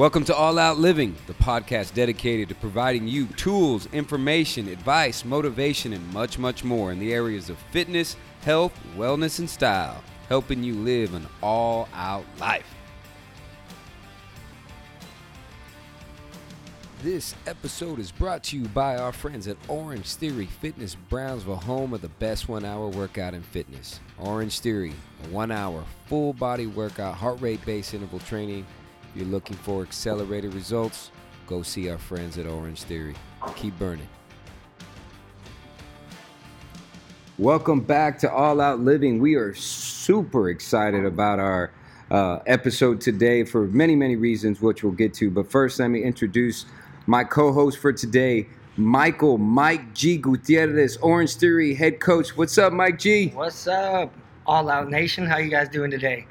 Welcome to All Out Living, the podcast dedicated to providing you tools, information, advice, motivation, and much, much more in the areas of fitness, health, wellness, and style, helping you live an all out life. This episode is brought to you by our friends at Orange Theory Fitness, Brownsville, home of the best one hour workout in fitness. Orange Theory, a one hour full body workout, heart rate based interval training. If you're looking for accelerated results, go see our friends at Orange Theory. Keep burning. Welcome back to All Out Living. We are super excited about our uh, episode today for many, many reasons, which we'll get to. But first, let me introduce my co-host for today, Michael Mike G Gutierrez, Orange Theory head coach. What's up, Mike G? What's up, All Out Nation? How you guys doing today?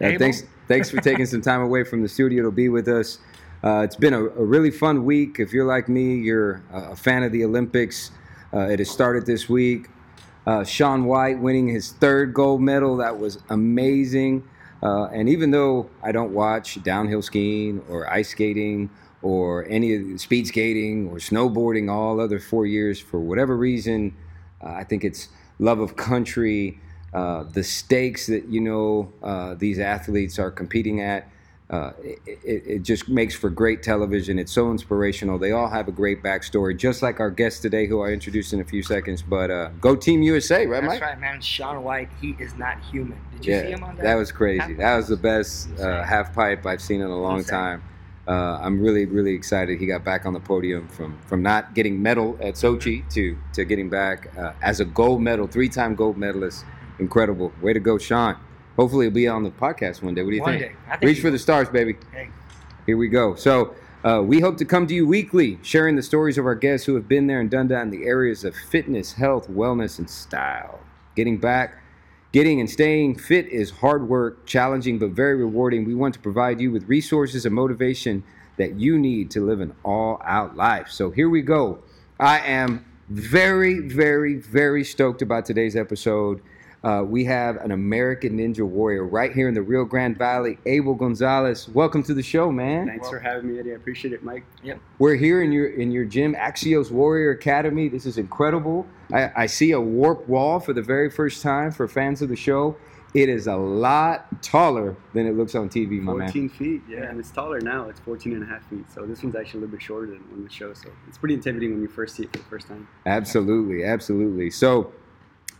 Uh, thanks, thanks for taking some time away from the studio to be with us. Uh, it's been a, a, really fun week. If you're like me, you're a fan of the Olympics. Uh, it has started this week. Uh, Shaun White winning his third gold medal. That was amazing. Uh, and even though I don't watch downhill skiing or ice skating or any speed skating or snowboarding all other four years for whatever reason. Uh, I think it's love of country, uh, the stakes that you know uh, these athletes are competing at. Uh, it, it, just makes for great television. It's so inspirational. They all have a great backstory, just like our guest today, who I introduce in a few seconds. But uh, go Team USA, right, That's Mike? right, man. Shaun White, he is not human. Did you yeah, see him on that? That was crazy. That was the best uh, half pipe I've seen in a long time uh, I'm really really excited. He got back on the podium from from not getting medal at Sochi to to getting back uh, as a gold medal, three time gold medalist. Incredible, way to go, Shaun. Hopefully, he'll be on the podcast one day. What do you one think? Think Reach for the stars, baby. Hey. Here we go. So. Uh, we hope to come to you weekly, sharing the stories of our guests who have been there and done that in the areas of fitness, health, wellness, and style. Getting back Getting and staying fit is hard work, challenging, but very rewarding. We want to provide you with resources and motivation that you need to live an all out life. So here we go. I am very, very, very stoked about today's episode. Uh, we have an American Ninja Warrior right here in the Rio Grande Valley, Abel Gonzalez. Welcome to the show, man. Thanks for having me, Eddie. I appreciate it, Mike. Yep. We're here in your in your gym, Axios Warrior Academy. This is incredible. I, I see a warp wall for the very first time for fans of the show. It is a lot taller than it looks on TV, my 14 man. feet, yeah, and it's taller now. It's 14 and a half feet. So this one's actually a little bit shorter than on the show. So it's pretty intimidating when you first see it for the first time. Absolutely, absolutely. So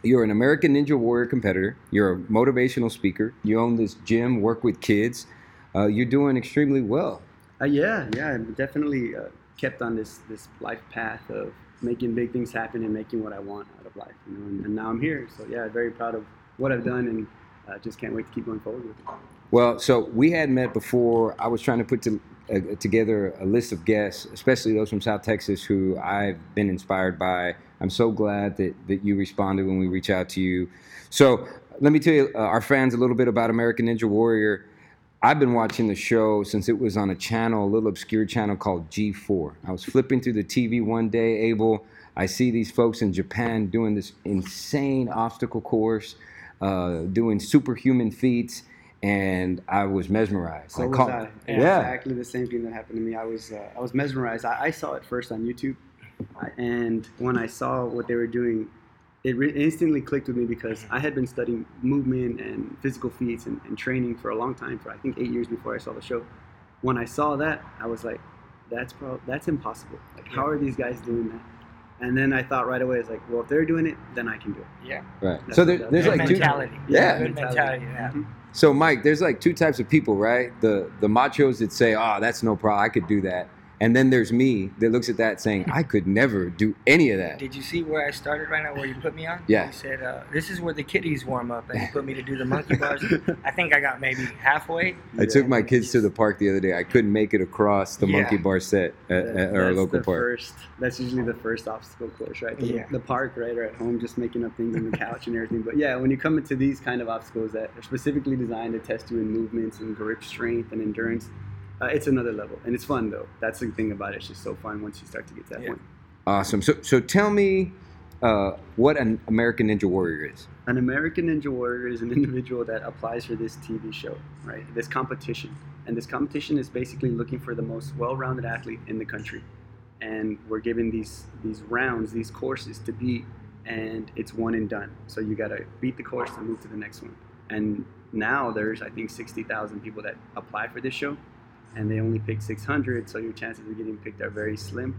you're an American Ninja Warrior competitor. You're a motivational speaker. You own this gym, work with kids. Uh, you're doing extremely well. Uh, yeah, yeah, I'm definitely uh, kept on this this life path of making big things happen and making what I want out of life. You know, and, and now I'm here. So yeah, very proud of what I've done, and uh, just can't wait to keep going forward with it. Well, so we had met before. I was trying to put to, together a list of guests, especially those from South Texas who I've been inspired by I'm so glad that, that you responded when we reach out to you. So let me tell you, uh, our fans, a little bit about American Ninja Warrior. I've been watching the show since it was on a channel, a little obscure channel called G4. I was flipping through the TV one day, Abel. I see these folks in Japan doing this insane obstacle course, uh, doing superhuman feats, and I was mesmerized. So I was call- I. Yeah. Exactly the same thing that happened to me. I was uh, I was mesmerized. I, I saw it first on YouTube and when I saw what they were doing, it re- instantly clicked with me because I had been studying movement and physical feats and, and, training for a long time, for I think eight years before I saw the show. When I saw that, I was like, "That's pro- that's impossible. Like, how are these guys doing that?" And then I thought right away, it's like, "Well, if they're doing it, then I can do it." Yeah. Right. That's so there, there's like mentality. two. Yeah. Good mentality. Yeah. Mm-hmm. So Mike, there's like two types of people, right? The the machos that say, "Oh, that's no problem. I could do that." And then there's me that looks at that saying, I could never do any of that. Did you see where I started right now, where you put me on? Yeah. You said, uh, this is where the kiddies warm up, and you put me to do the monkey bars. I think I got maybe halfway. I took my kids to the park the other day. I couldn't make it across the yeah. monkey bar set at, at our local park. First, that's usually the first obstacle course, right? The, yeah. the park, right, or at home, just making up things on the couch and everything. But yeah, when you come into these kind of obstacles that are specifically designed to test you in movements and grip strength and endurance, uh, it's another level, and it's fun though. That's the thing about it. It's just so fun once you start to get to that yeah. point. Awesome. So, so tell me uh, what an American Ninja Warrior is. An American Ninja Warrior is an individual that applies for this TV show, right? This competition. And this competition is basically looking for the most well-rounded athlete in the country. And we're given these these rounds, these courses to beat, and it's one and done. So you got to beat the course to move to the next one. And now there's I think 60,000 people that apply for this show, and they only pick 600. So your chances of getting picked are very slim.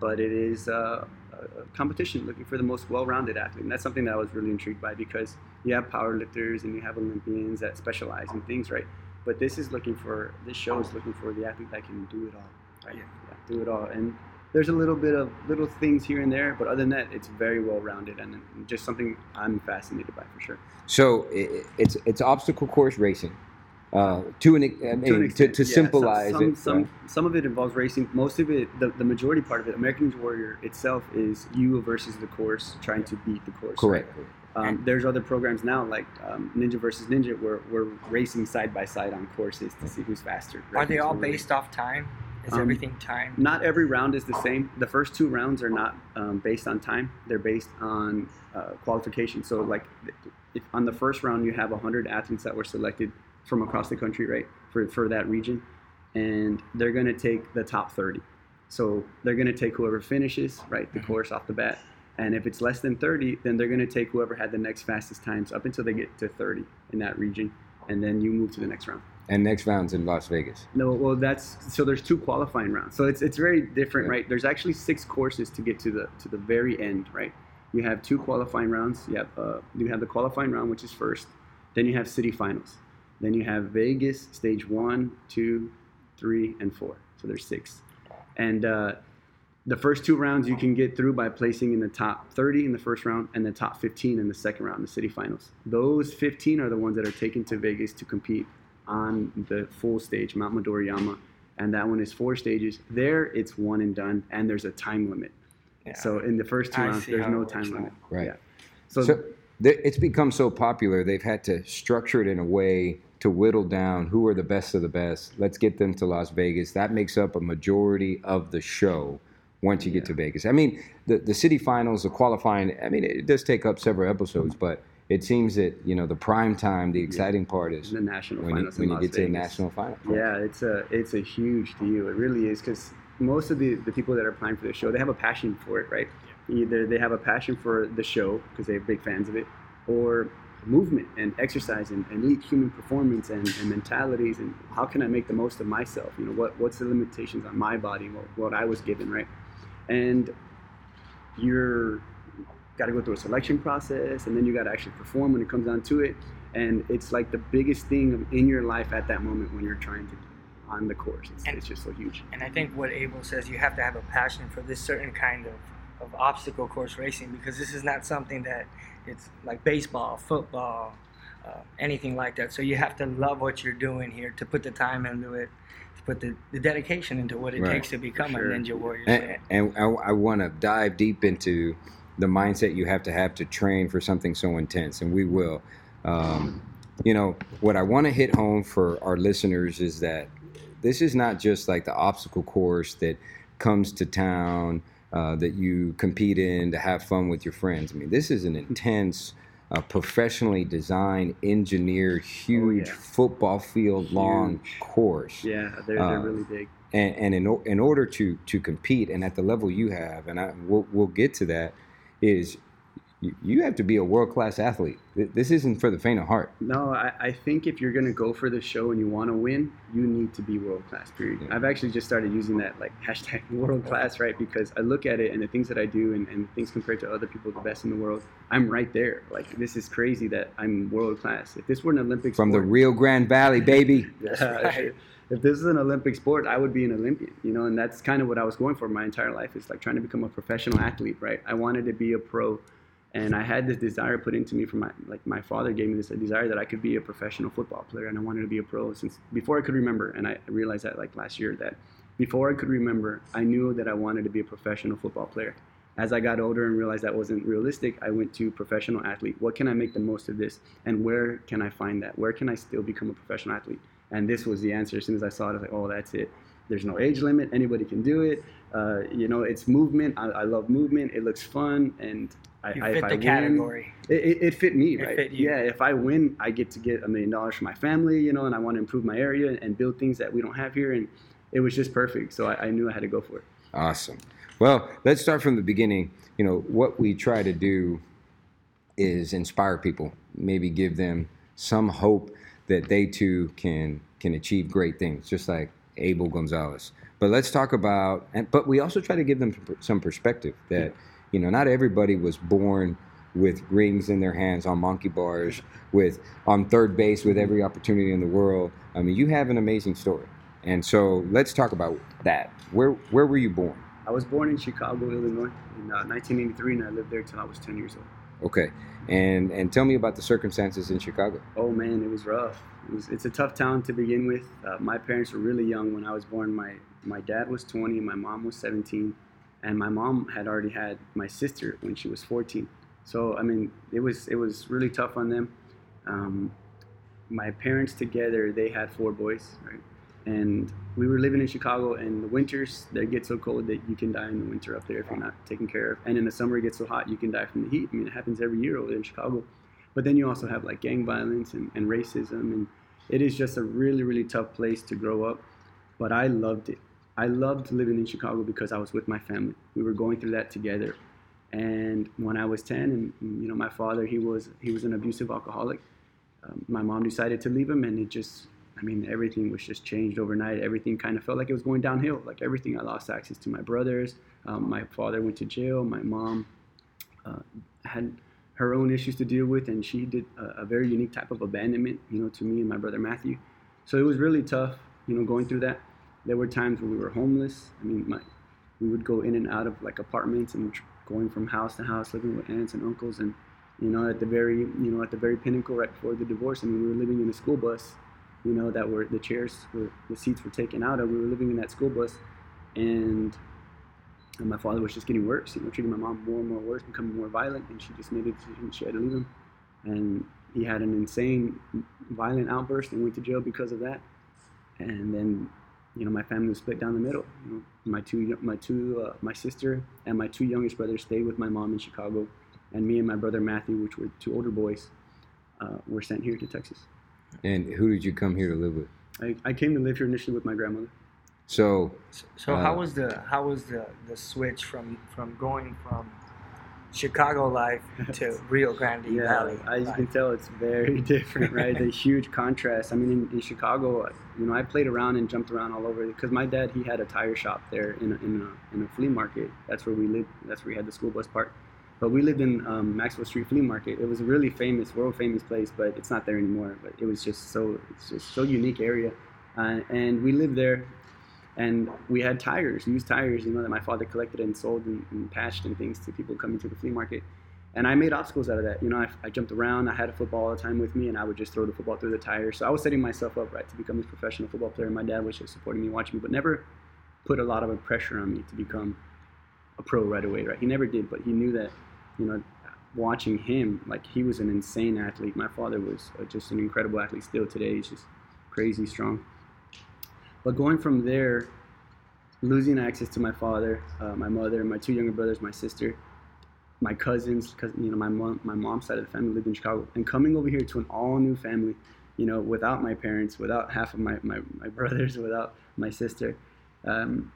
But it is uh, a competition looking for the most well-rounded athlete, and that's something that I was really intrigued by because you have powerlifters and you have Olympians that specialize in things, right? But this is looking for this show is looking for the athlete that can do it all, right? Yeah. yeah do it all, and there's a little bit of little things here and there, but other than that, it's very well-rounded and just something I'm fascinated by for sure. So it's it's obstacle course racing. Uh, to an, I mean, to, extent, to, yeah. symbolize some, some, it. Some, right? some of it involves racing. Most of it, the, the majority part of it, American Warrior itself is you versus the course, trying to beat the course. Correct. Um, there's other programs now like um, Ninja versus Ninja where we're racing side by side on courses to see who's faster. Are they all based off time? Is Um, everything time? Not every round is the same. The first two rounds are not um, based on time. They're based on uh, qualification. So like, if on the first round you have 100 athletes that were selected from across the country, right, for, for that region, and they're going to take the top 30. So they're going to take whoever finishes, right, the course off the bat. And if it's less than 30, then they're going to take whoever had the next fastest times up until they get to 30 in that region, and then you move to the next round. And next round's in Las Vegas. No, well, that's so. There's two qualifying rounds, so it's it's very different, Yeah. right? There's actually six courses to get to the to the very end, right? You have two qualifying rounds. You have uh, you have the qualifying round, which is first. Then you have city finals. Then you have Vegas stage one, two, three, and four. So there's six, and uh, the first two rounds you can get through by placing in the top 30 in the first round and the top 15 in the second round, the city finals. Those 15 are the ones that are taken to Vegas to compete on the full stage, Mount Midoriyama, and that one is four stages. There, it's one and done, and there's a time limit. Yeah. So in the first two I rounds, there's no time limit. Right. Yeah. So, So th- it's become so popular, they've had to structure it in a way to whittle down who are the best of the best. Let's get them to Las Vegas. That makes up a majority of the show once you get to Vegas. I mean, the, the city finals, the qualifying, I mean, it does take up several episodes, but it seems that, you know, the prime time, the exciting part is the national when you, finals when in you Las get to the national final. Yeah, it's a it's a huge deal. It really is because most of the, the people that are applying for the show, they have a passion for it, right? Either they have a passion for the show because they're big fans of it, or movement and exercise and, and elite human performance and, and mentalities and how can I make the most of myself? You know, what what's the limitations on my body, what, what I was given, right? And you're got to go through a selection process and then you got to actually perform when it comes down to it and it's like the biggest thing in your life at that moment when you're trying to on the course it's, And- it's just so huge And I think what Abel says, you have to have a passion for this certain kind of, of obstacle course racing because this is not something that it's like baseball, football, uh, anything like that. So you have to love what you're doing here to put the time into it, to put the, the dedication into what it Right. takes to become Sure. a ninja warrior. And, and I, I want to dive deep into the mindset you have to have to train for something so intense, and we will. Um, you know, what I want to hit home for our listeners is that this is not just like the obstacle course that comes to town uh, that you compete in to have fun with your friends. I mean, this is an intense, uh, professionally designed, engineered, huge yeah. football field long course yeah they're, they're really big and, and in, in order to to compete and at the level you have and I, we'll, we'll get to that is you, you have to be a world class athlete this isn't for the faint of heart no I, I think if you're going to go for the show and you want to win you need to be world class period Yeah. i've actually just started using that like hashtag world class right because i look at it and the things that i do and, and things compared to other people the best in the world i'm right there like this is crazy that i'm world class if this were an olympic from the sport, rio grande valley baby That's right. If this is an Olympic sport, I would be an Olympian, you know, and that's kind of what I was going for my entire life. Is like trying to become a professional athlete, right? I wanted to be a pro, and I had this desire put into me from my like my father gave me this desire that I could be a professional football player, and I wanted to be a pro since before I could remember. And I realized that like last year that before I could remember, I knew that I wanted to be a professional football player. As I got older and realized that wasn't realistic, I went to professional athlete. What can I make the most of this, and where can I find that? Where can I still become a professional athlete? And this was the answer. As soon as I saw it, I was like, oh, that's it. There's no age limit. Anybody can do it. Uh, you know, it's movement. I, I love movement. It looks fun. And I, You I- fit if I the win- category. it, it, it fit me, It right? fit you. Yeah, if I win, I get to get a million dollars for my family, you know, and I want to improve my area and build things that we don't have here. And it was just perfect. So I, I knew I had to go for it. Awesome. Well, let's start from the beginning. You know, what we try to do is inspire people, maybe give them some hope that they too can can achieve great things, just like Abel Gonzalez. But let's talk about, but we also try to give them some perspective that you know not everybody was born with rings in their hands on monkey bars, with on third base with every opportunity in the world. I mean, you have an amazing story, and so let's talk about that. Where where were you born? I was born in Chicago, Illinois in uh, 1983, and I lived there till I was 10 years old. Okay, and and tell me about the circumstances in Chicago. Oh man, it was rough. It was, it's a tough town to begin with. Uh, my parents were really young when I was born. My my dad was 20, my mom was 17, and my mom had already had my sister when she was 14. So I mean, it was it was really tough on them. Um, my parents together, they had four boys, right? And we were living in Chicago, and the winters they get so cold that you can die in the winter up there if you're not taken care of. And in the summer it gets so hot you can die from the heat. I mean, it happens every year over there in Chicago. But then you also have like gang violence and, and racism, and it is just a really, really tough place to grow up. But I loved it. I loved living in Chicago because I was with my family. We were going through that together. And when I was 10, and you know, my father, he was he was an abusive alcoholic. Um, my mom decided to leave him, and it just, I mean, everything was just changed overnight. Everything kind of felt like it was going downhill. Like everything, I lost access to my brothers. Um, my father went to jail. My mom uh, had her own issues to deal with, and she did a, a very unique type of abandonment, you know, to me and my brother Matthew. So it was really tough, you know, going through that. There were times where we were homeless. I mean, my, we would go in and out of like apartments and going from house to house, living with aunts and uncles, and you know, at the very, you know, at the very pinnacle, right before the divorce. I mean, we were living in a school bus, you know, that were the chairs were the seats were taken out of. We were living in that school bus, and and my father was just getting worse, you know, treating my mom more and more worse, becoming more violent, and she just made a decision she had to leave him. And he had an insane, violent outburst and went to jail because of that. And then, you know, my family was split down the middle. You know, my two, my two, uh, my sister and my two youngest brothers stayed with my mom in Chicago, and me and my brother Matthew, which were two older boys, uh, were sent here to Texas. And who did you come here to live with? I, I came to live here initially with my grandmother. So So, so how Uh, was the how was the the switch from from going from Chicago life to Rio Grande Yeah, Valley? as you can tell, it's very different, right? the huge contrast. I mean, in, in Chicago, you know, I played around and jumped around all over because my dad he had a tire shop there in a, in a, in a flea market. That's where we lived. That's where we had the school bus park. But we lived in um, Maxwell Street Flea Market. It was a really famous, world famous place, but it's not there anymore. But it was just so it's just so unique area, uh, and we lived there. And we had tires, used tires, you know, that my father collected and sold and, and patched and things to people coming to the flea market and I made obstacles out of that. You know, I, I jumped around. I had a football all the time with me, and I would just throw the football through the tires. So I was setting myself up right to become a professional football player. My dad was just supporting me, watching me, but never put a lot of pressure on me to become a pro right away. Right? He never did, but he knew that, you know, watching him, like he was an insane athlete. My father was uh, just an incredible athlete still today. He's just crazy strong. But going from there, losing access to my father, uh, my mother, my two younger brothers, my sister, my cousins, because you know my mom, my mom's side of the family lived in Chicago, and coming over here to an all new family, you know, without my parents, without half of my my, my brothers, without my sister, um,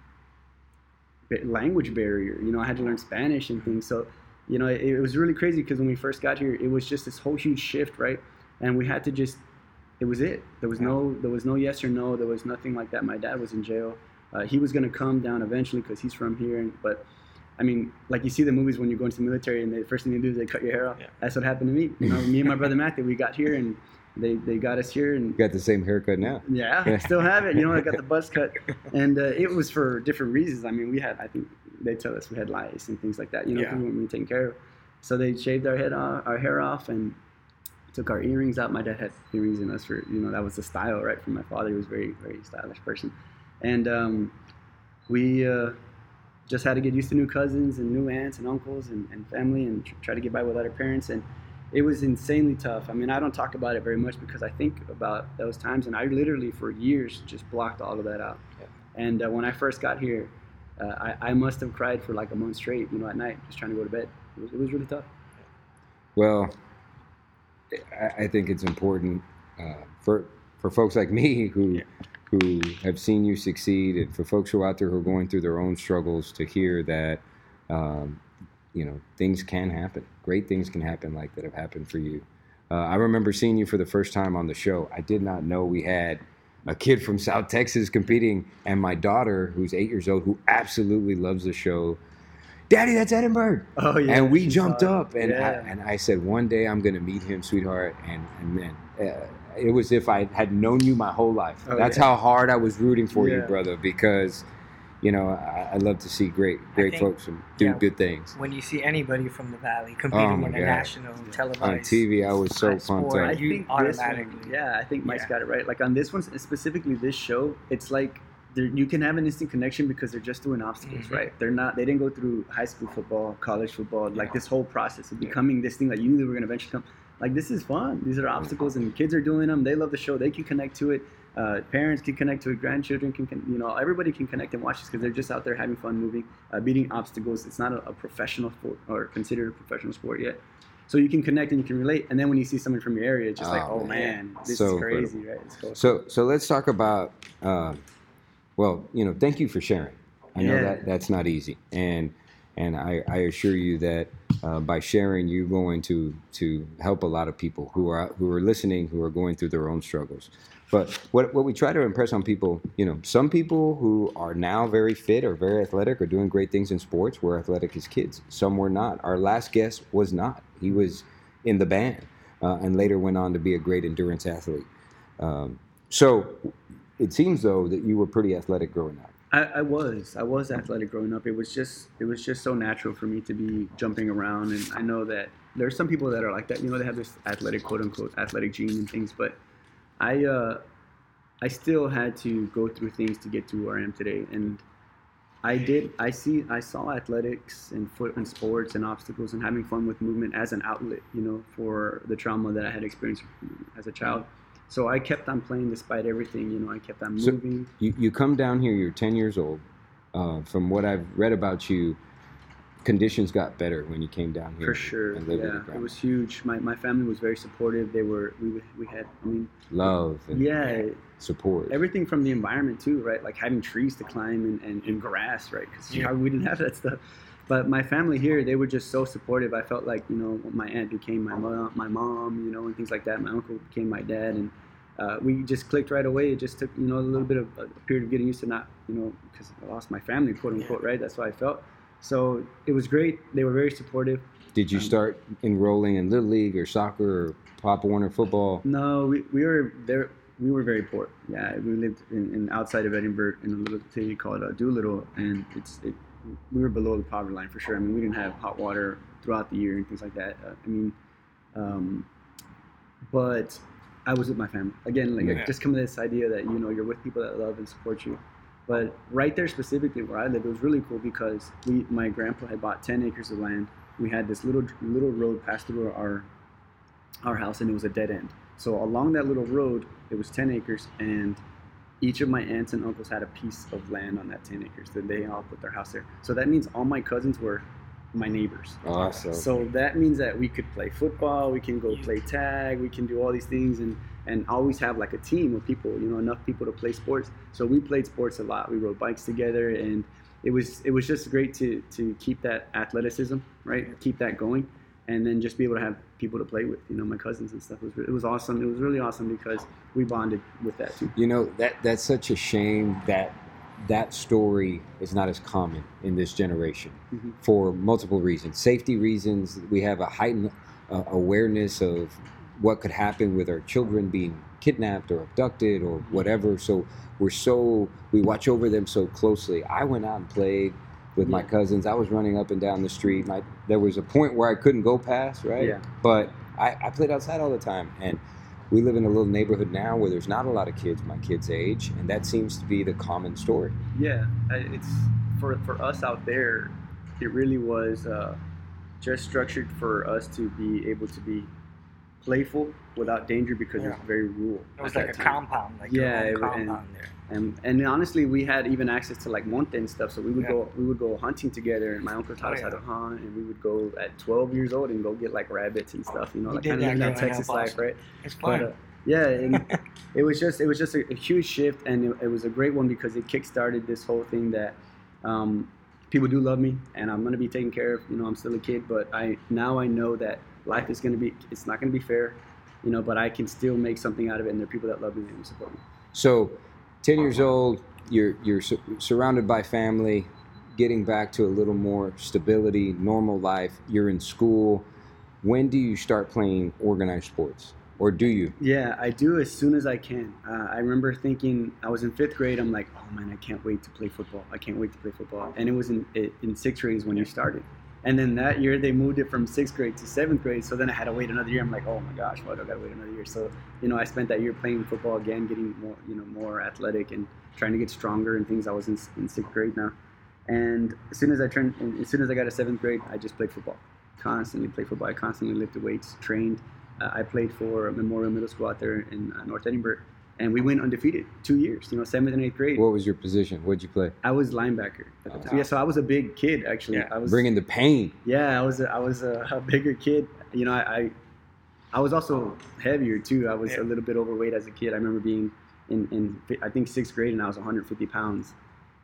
language barrier. You know, I had to learn Spanish and things. So, you know, it, it was really crazy because when we first got here, it was just this whole huge shift, right? And we had to just, it was it. There was no, there was no yes or no. There was nothing like that. My dad was in jail. Uh, he was gonna come down eventually because he's from here, and, but I mean, like you see the movies when you go into the military and the first thing they do is they cut your hair off. Yeah. That's what happened to me. You know, me and my brother Matthew, we got here and they, they got us here and you got the same haircut now. yeah, I still have it. You know, I got the buzz cut, and uh, it was for different reasons. I mean, we had, I think they tell us we had lice and things like that. You know, Yeah. people weren't being taken care of. So they shaved our head off, our hair off, and took our earrings out. My dad had earrings in us for, you know, that was the style, right? From my father, he was a very, very stylish person, and um, we uh, just had to get used to new cousins and new aunts and uncles and, and family, and tr- try to get by without our parents and it was insanely tough. I mean, I don't talk about it very much because I think about those times, and I literally for years just blocked all of that out. Yeah. And uh, when I first got here, uh, I, I must have cried for like a month straight, you know, at night, just trying to go to bed. It was, it was really tough. Well, I, I think it's important uh, for for folks like me who Yeah. who have seen you succeed, and for folks who are out there who are going through their own struggles, to hear that um, you know things can happen. Great things can happen like that have happened for you. Uh, I remember seeing you for the first time on the show. I did not know we had a kid from South Texas competing, and my daughter, who's eight years old, who absolutely loves the show. Daddy, that's Edinburg. Oh yeah. and we jumped saw up, and yeah. I, and I said, one day I'm going to meet him, sweetheart. And, and man, uh, it was if I had known you my whole life. Oh, That's yeah. how hard I was rooting for you, brother, because you know I, I love to see great great think- folks do yeah. good things. When you see anybody from the valley competing my in a national Yeah. televised On TV, I was so pumped sport. I you think this one, automatically- yeah, I think Mike's Yeah. got it right. Like on this one specifically, this show, it's like there- you can have an instant connection because they're just doing obstacles, Mhm. right? They're not. They didn't go through high school football, college football, like this whole process of becoming this thing that you knew they were gonna eventually come. Like this is fun. These are obstacles, and kids are doing them. They love the show. They can connect to it. Uh, parents can connect to it. Grandchildren can, can, you know, everybody can connect and watch this because they're just out there having fun, moving, uh, beating obstacles. It's not a, a professional sport or considered a professional sport yet. So you can connect and you can relate. And then when you see someone from your area, it's just like, Oh, oh man, this So is crazy, right? It's cool. So so let's talk about. Uh, well, you know, thank you for sharing. I know Yeah. that that's not easy, and and I, I assure you that uh, by sharing, you're going to to help a lot of people who are who are listening, who are going through their own struggles. But what what we try to impress on people, you know, some people who are now very fit or very athletic are doing great things in sports were athletic as kids. Some were not. Our last guest was not. He was in the band uh, and later went on to be a great endurance athlete. Um, so it seems though that you were pretty athletic growing up. I, I was I was athletic growing up. It was just it was just so natural for me to be jumping around, and I know that there's some people that are like that. You know, they have this athletic quote unquote athletic gene and things, but I uh, I still had to go through things to get to where I am today, and I did. I see. I saw athletics and foot and sports and obstacles and having fun with movement as an outlet, you know, for the trauma that I had experienced as a child. So I kept on playing despite everything. You know, I kept on So- moving. You, you come down here, you're 10 years old. Uh, from what I've read about you, conditions got better when you came down here. For sure, and lived yeah, it was huge. My, my family was very supportive. They were we we had I mean Love and yeah support. everything from the environment too right like having trees to climb and, and, and grass right because Yeah. we didn't have that stuff. But my family here they were just so supportive. I felt like you know my aunt became my mom, my mom you know and things like that. My uncle became my dad and. Uh, we just clicked right away. It just took, you know, a little bit of a period of getting used to not, you know, because I lost my family, quote unquote, right? That's what I felt. So it was great. They were very supportive. Did you um, start enrolling in Little League or soccer or Pop Warner football? No, we, we were there. We were very poor. Yeah, we lived in, in outside of Edinburg in a little city called uh, Doolittle, and it's it, we were below the poverty line for sure. I mean, we didn't have hot water throughout the year and things like that. Uh, I mean, um, but I was with my family again. Like Yeah. just coming to this idea that you know you're with people that love and support you. But right there specifically where I lived, it was really cool because we my grandpa had bought 10 acres of land. We had this little little road passed through our our house and it was a dead end. So along that little road, it was 10 acres, and each of my aunts and uncles had a piece of land on that 10 acres. Then they all put their house there. So that means all my cousins were my neighbors. Awesome. So that means that we could play football, we can go play tag, we can do all these things, and and always have like a team of people, you know, enough people to play sports. So we played sports a lot. We rode bikes together, and it was it was just great to to keep that athleticism, right? Keep that going, and then just be able to have people to play with, you know, my cousins and stuff. It was re- it was awesome. It was really awesome because we bonded with that too. You know that that's such a shame that that story is not as common in this generation Mhm. for multiple reasons. Safety reasons. We have a heightened uh, awareness of what could happen with our children being kidnapped or abducted or whatever. So we're so we watch over them so closely. I went out and played with my cousins. I was running up and down the street. My there was a point where I couldn't go past, right? Yeah. But I, I played outside all the time and we live in a little neighborhood now where there's not a lot of kids my kids' age, and that seems to be the common story. Yeah, it's for for us out there. It really was uh, just structured for us to be able to be playful without danger because Yeah. it's very rural. It was like a time. compound, like Yeah, yeah, it- and- compound there. And and honestly, we had even access to like monte and stuff. So we would Yeah. go we would go hunting together, and my uncle taught Oh, us how yeah. to hunt, and we would go at 12 years old and go get like rabbits and stuff. You know, You like did kind of that living that Texas life, right? It's But fun. uh, yeah, and it was just it was just a, a huge shift, and it, it was a great one because it kickstarted this whole thing that um, people do love me, and I'm gonna be taken care of. You know, I'm still a kid, but I now I know that life is gonna be it's not gonna be fair, you know, but I can still make something out of it, and there are people that love me and support me. So, 10 years old, you're, you're su- surrounded by family, getting back to a little more stability, normal life. You're in school. When do you start playing organized sports? Or do you? Yeah, I do as soon as I can. Uh, I remember thinking I was in fifth grade. I'm like, oh man, I can't wait to play football. I can't wait to play football. And it was in in sixth grade is when you started. And then that year they moved it from sixth grade to seventh grade. So then I had to wait another year. I'm like, oh my gosh, why do I gotta wait another year? So you know, I spent that year playing football again, getting more you know more athletic and trying to get stronger and things. I was in, in sixth grade now. And as soon as I turned, as soon as I got to seventh grade, I just played football. Constantly played football. I constantly lifted weights, trained. Uh, I played for Memorial Middle School out there in uh, North Edinburg, and we went undefeated two years. You know, seventh and eighth grade. What was your position? What'd you play? I was linebacker. At the Oh. time. Yeah, so I was a big kid actually. Yeah. I was Bringing the pain. yeah, I was a, I was a, a bigger kid. You know, I, I I was also heavier too. I was Yeah. a little bit overweight as a kid. I remember being in, in I think sixth grade and I was 150 pounds,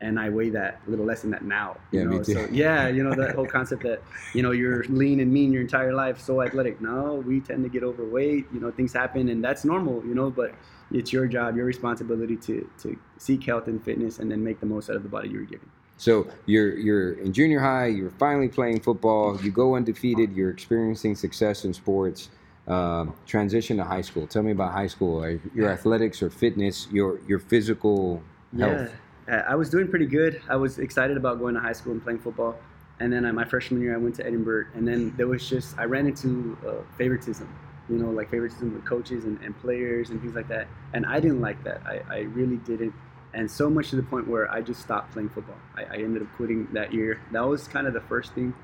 and I weigh that a little less than that now. You Yeah, know? me too. So yeah, you know that whole concept that you know you're lean and mean your entire life, so athletic. No, we tend to get overweight. You know, things happen, and that's normal. You know, but it's your job, your responsibility to to seek health and fitness, and then make the most out of the body you were given. So you're you're in junior high. You're finally playing football. You go undefeated. You're experiencing success in sports. Um, transition to high school. Tell me about high school. Your athletics or fitness. Your your physical health. Yeah, I was doing pretty good. I was excited about going to high school and playing football. And then uh, my freshman year, I went to Edinburg, and then there was just I ran into uh, favoritism, you know, like favoritism with coaches and, and players and things like that. And I didn't like that. I, I really didn't. And so much to the point where I just stopped playing football. I, I ended up quitting that year. That was kind of the first thing,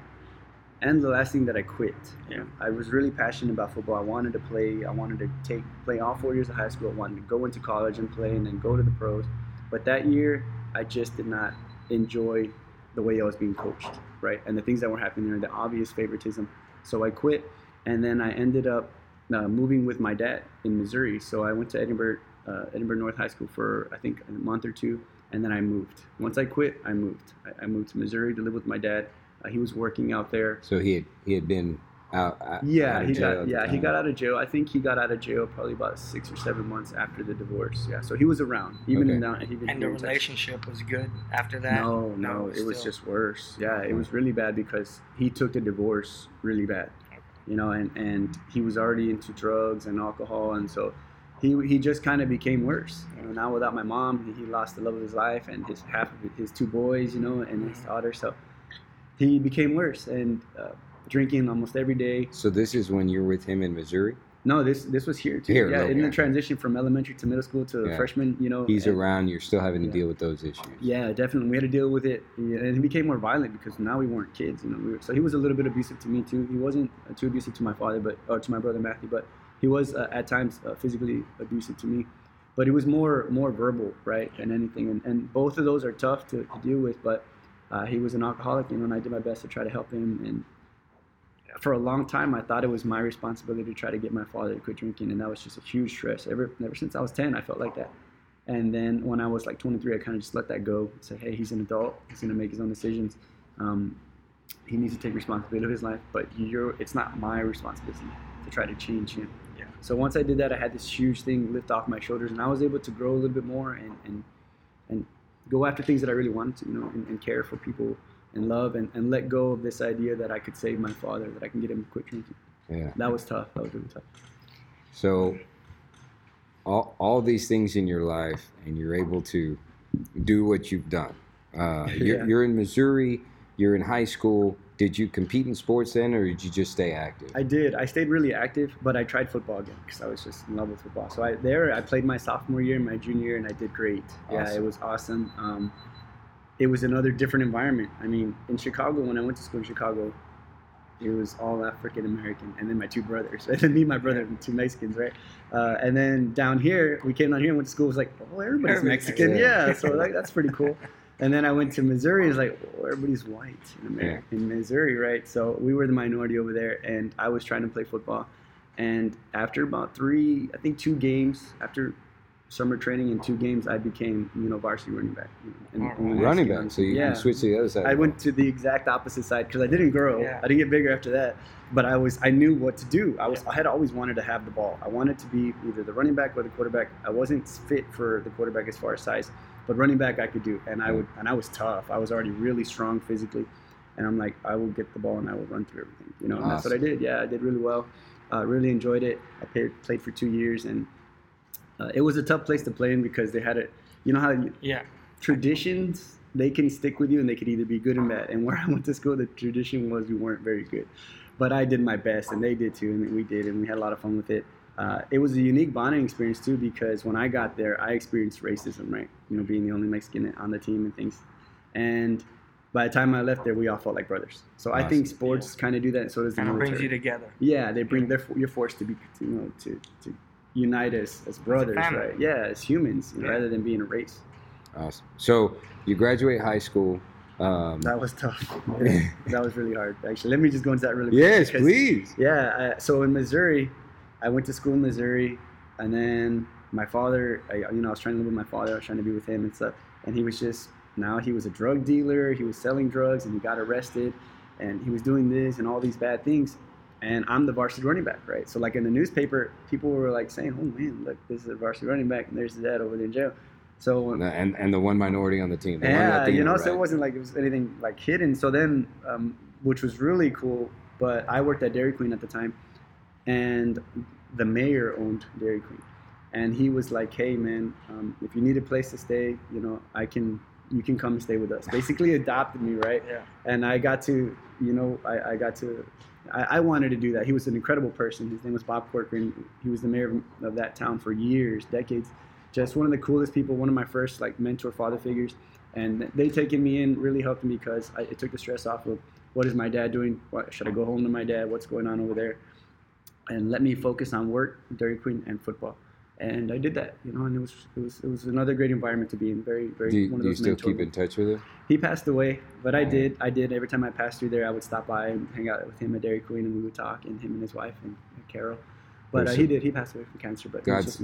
and the last thing that I quit. Yeah. I was really passionate about football. I wanted to play. I wanted to take play all four years of high school. I wanted to go into college and play, and then go to the pros. But that year, I just did not enjoy the way I was being coached, right? And the things that were happening there, the obvious favoritism. So I quit, and then I ended up uh, moving with my dad in Missouri. So I went to Edinburg, uh, Edinburg North High School for I think a month or two, and then I moved. Once I quit, I moved. I, I moved to Missouri to live with my dad. Uh, he was working out there. So he had he had been out. out Yeah, out of he jail got yeah he got out of jail. I think he got out of jail probably about six or seven months after the divorce. Yeah, so he was around even Okay. in down. Even And the here in Texas. relationship was good after that. No, no, was it was still- just worse. Yeah, it was really bad because he took the divorce really bad, you know, and and he was already into drugs and alcohol, and so he he just kind of became worse. You know, now without my mom, he, he lost the love of his life and his half of his two boys, you know, and his daughter. So he became worse and uh, drinking almost every day. So this is when you're with him in Missouri. No, this this was here too. Here, yeah, in the transition from elementary to middle school to Yeah. freshman, you know. He's and- around. You're still having to Yeah. deal with those issues. Yeah, definitely. We had to deal with it, and he became more violent because now we weren't kids. You know, we were, so he was a little bit abusive to me too. He wasn't uh, too abusive to my father, but or to my brother Matthew, but he was uh, at times uh, physically abusive to me. But it was more more verbal, right, than anything. And, and both of those are tough to, to deal with. But uh, he was an alcoholic, you know, and I did my best to try to help him. And for a long time, I thought it was my responsibility to try to get my father to quit drinking, and that was just a huge stress. Ever ever since I was ten, I felt like that. And then when I was like 23, I kind of just let that go. Say, hey, he's an adult. He's gonna make his own decisions. Um, he needs to take responsibility of his life, but you're, it's not my responsibility to try to change him. Yeah. So once I did that, I had this huge thing lift off my shoulders, and I was able to grow a little bit more and and, and go after things that I really wanted to, you know, and, and care for people and love and, and let go of this idea that I could save my father, that I can get him to quit drinking. Yeah. That was tough. That was really tough. So all all these things in your life, and you're able to do what you've done. Uh, you're, Yeah. you're in Missouri. You're in high school. Did you compete in sports then, or did you just stay active? I did. I stayed really active, but I tried football again because I was just in love with football. So I, there, I played my sophomore year, and my junior year, and I did great. Yeah, it was awesome. Um, it was another different environment. I mean, in Chicago, when I went to school in Chicago, it was all African American, and then my two brothers, and then me, and my brother, and two Mexicans, right? Uh, and then down here, we came down here and went to school. It was like, oh, everybody's Everybody's Mexican, Mexican. yeah. So like, that's pretty cool. And then I went to Missouri. It's like, oh, everybody's white in America, in Missouri, right? So we were the minority over there, and I was trying to play football. And after about three, I think two games, after summer training and two games, I became, you know, varsity running back. You know, and- Alright. Running Mexican back. So you, yeah. you switched to the other side. I went to the exact opposite side because I didn't grow. Yeah. I didn't get bigger after that. But I was I knew what to do. I was I had always wanted to have the ball. I wanted to be either the running back or the quarterback. I wasn't fit for the quarterback as far as size, but running back I could do. And I would and I was tough. I was already really strong physically. And I'm like, I will get the ball and I will run through everything. You know, and that's what I did. Yeah, I did really well. Uh, really enjoyed it. I played, played for two years and uh, it was a tough place to play in because they had it. You know how you, Yeah. traditions they can stick with you and they could either be good and bad. And where I went to school, the tradition was we weren't very good, but I did my best and they did too, and we did, and we had a lot of fun with it. Uh, it was a unique bonding experience too because when I got there, I experienced racism, right? You know, being the only Mexican on the team and things, and by the time I left there, we all felt like brothers. So I think Awesome. sports kind of do that, and so does the Kind of military. brings you together. Yeah, they bring their you're forced to be you know to to unite as as brothers, right? Yeah, as humans, Yeah. rather than being a race. Awesome. So you graduate high school. Um, That was tough. That was really hard. Actually, let me just go into that really quick. yes, because- please. Yeah. I, so in Missouri, I went to school in Missouri, and then my father, I, you know, I was trying to live with my father. I was trying to be with him and stuff. And he was just now he was a drug dealer. He was selling drugs, and he got arrested, and he was doing this and all these bad things. And I'm the varsity running back, right? So like in the newspaper, people were like saying, "Oh man, look, this is a varsity running back, and there's the dad over there in jail." So And, and and the one minority on the team. The yeah, Latino, you know, so it wasn't like it was anything like hidden. So then, um, which was really cool. But I worked at Dairy Queen at the time, and the mayor owned Dairy Queen, and he was like, "Hey, man, um, if you need a place to stay, you know, I can." You can come and stay with us. Basically, adopted me, right? Yeah. and I got to, you know, I, I got to, I, I wanted to do that. He was an incredible person. His name was Bob Corcoran. He was the mayor of, of that town for years, decades. Just one of the coolest people. One of my first like mentor father figures, and they taking me in really helped me because I, it took the stress off of what is my dad doing? What should I go home to my dad? What's going on over there? And let me focus on work, Dairy Queen, and football. And I did that, you know, and it was it was it was another great environment to be in. Very very Do you, one of do you those still keep in touch with him? he passed away, but I Yeah. did. I did. Every time I passed through there, I would stop by and hang out with him at Dairy Queen, and we would talk, and him and his wife and, and Carol. But uh, he did. He passed away from cancer, but God's-.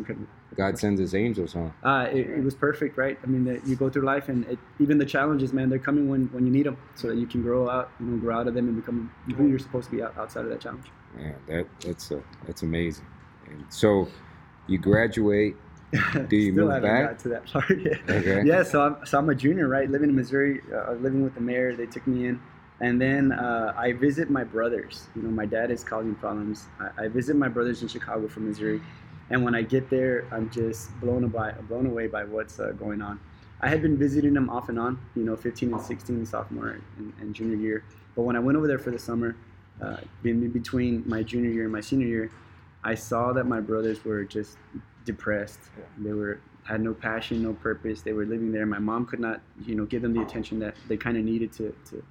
God sends his angels, huh? Uh, it, it was perfect, right? I mean, that you go through life, and it, even the challenges, man, they're coming when, when you need them, so that you can grow out, you know, grow out of them and become who you're supposed to be out, outside of that challenge. Yeah, that that's uh, that's amazing. And so you graduate. Do you Still move haven't back? got to that part yet. Okay. Yeah, so I'm, so I'm a junior, right? Living in Missouri, uh, living with the mayor. They took me in, and then uh, I visit my brothers. You know, my dad is causing problems. I, I visit my brothers in Chicago from Missouri, and when I get there, I'm just blown away, blown away by what's uh, going on. I had been visiting them off and on, you know, 15 and 16, sophomore and, and junior year. But when I went over there for the summer, uh, in between my junior year and my senior year, I saw that my brothers were just depressed. They were had no passion, no purpose. They were living there. My mom could not, you know, give them the attention that they kind of needed to, to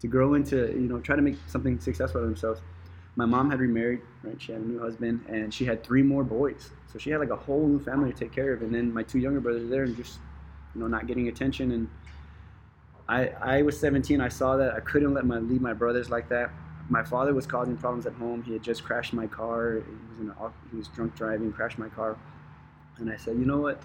to grow into, you know, try to make something successful of themselves. My mom had remarried, right? She had a new husband, and she had three more boys. So she had like a whole new family to take care of. And then my two younger brothers were there and just, you know, not getting attention. And I I was 17. I saw that. I couldn't let my leave my brothers like that. My father was causing problems at home. He had just crashed my car. He was in a, he was drunk driving, crashed my car. And I said, you know what?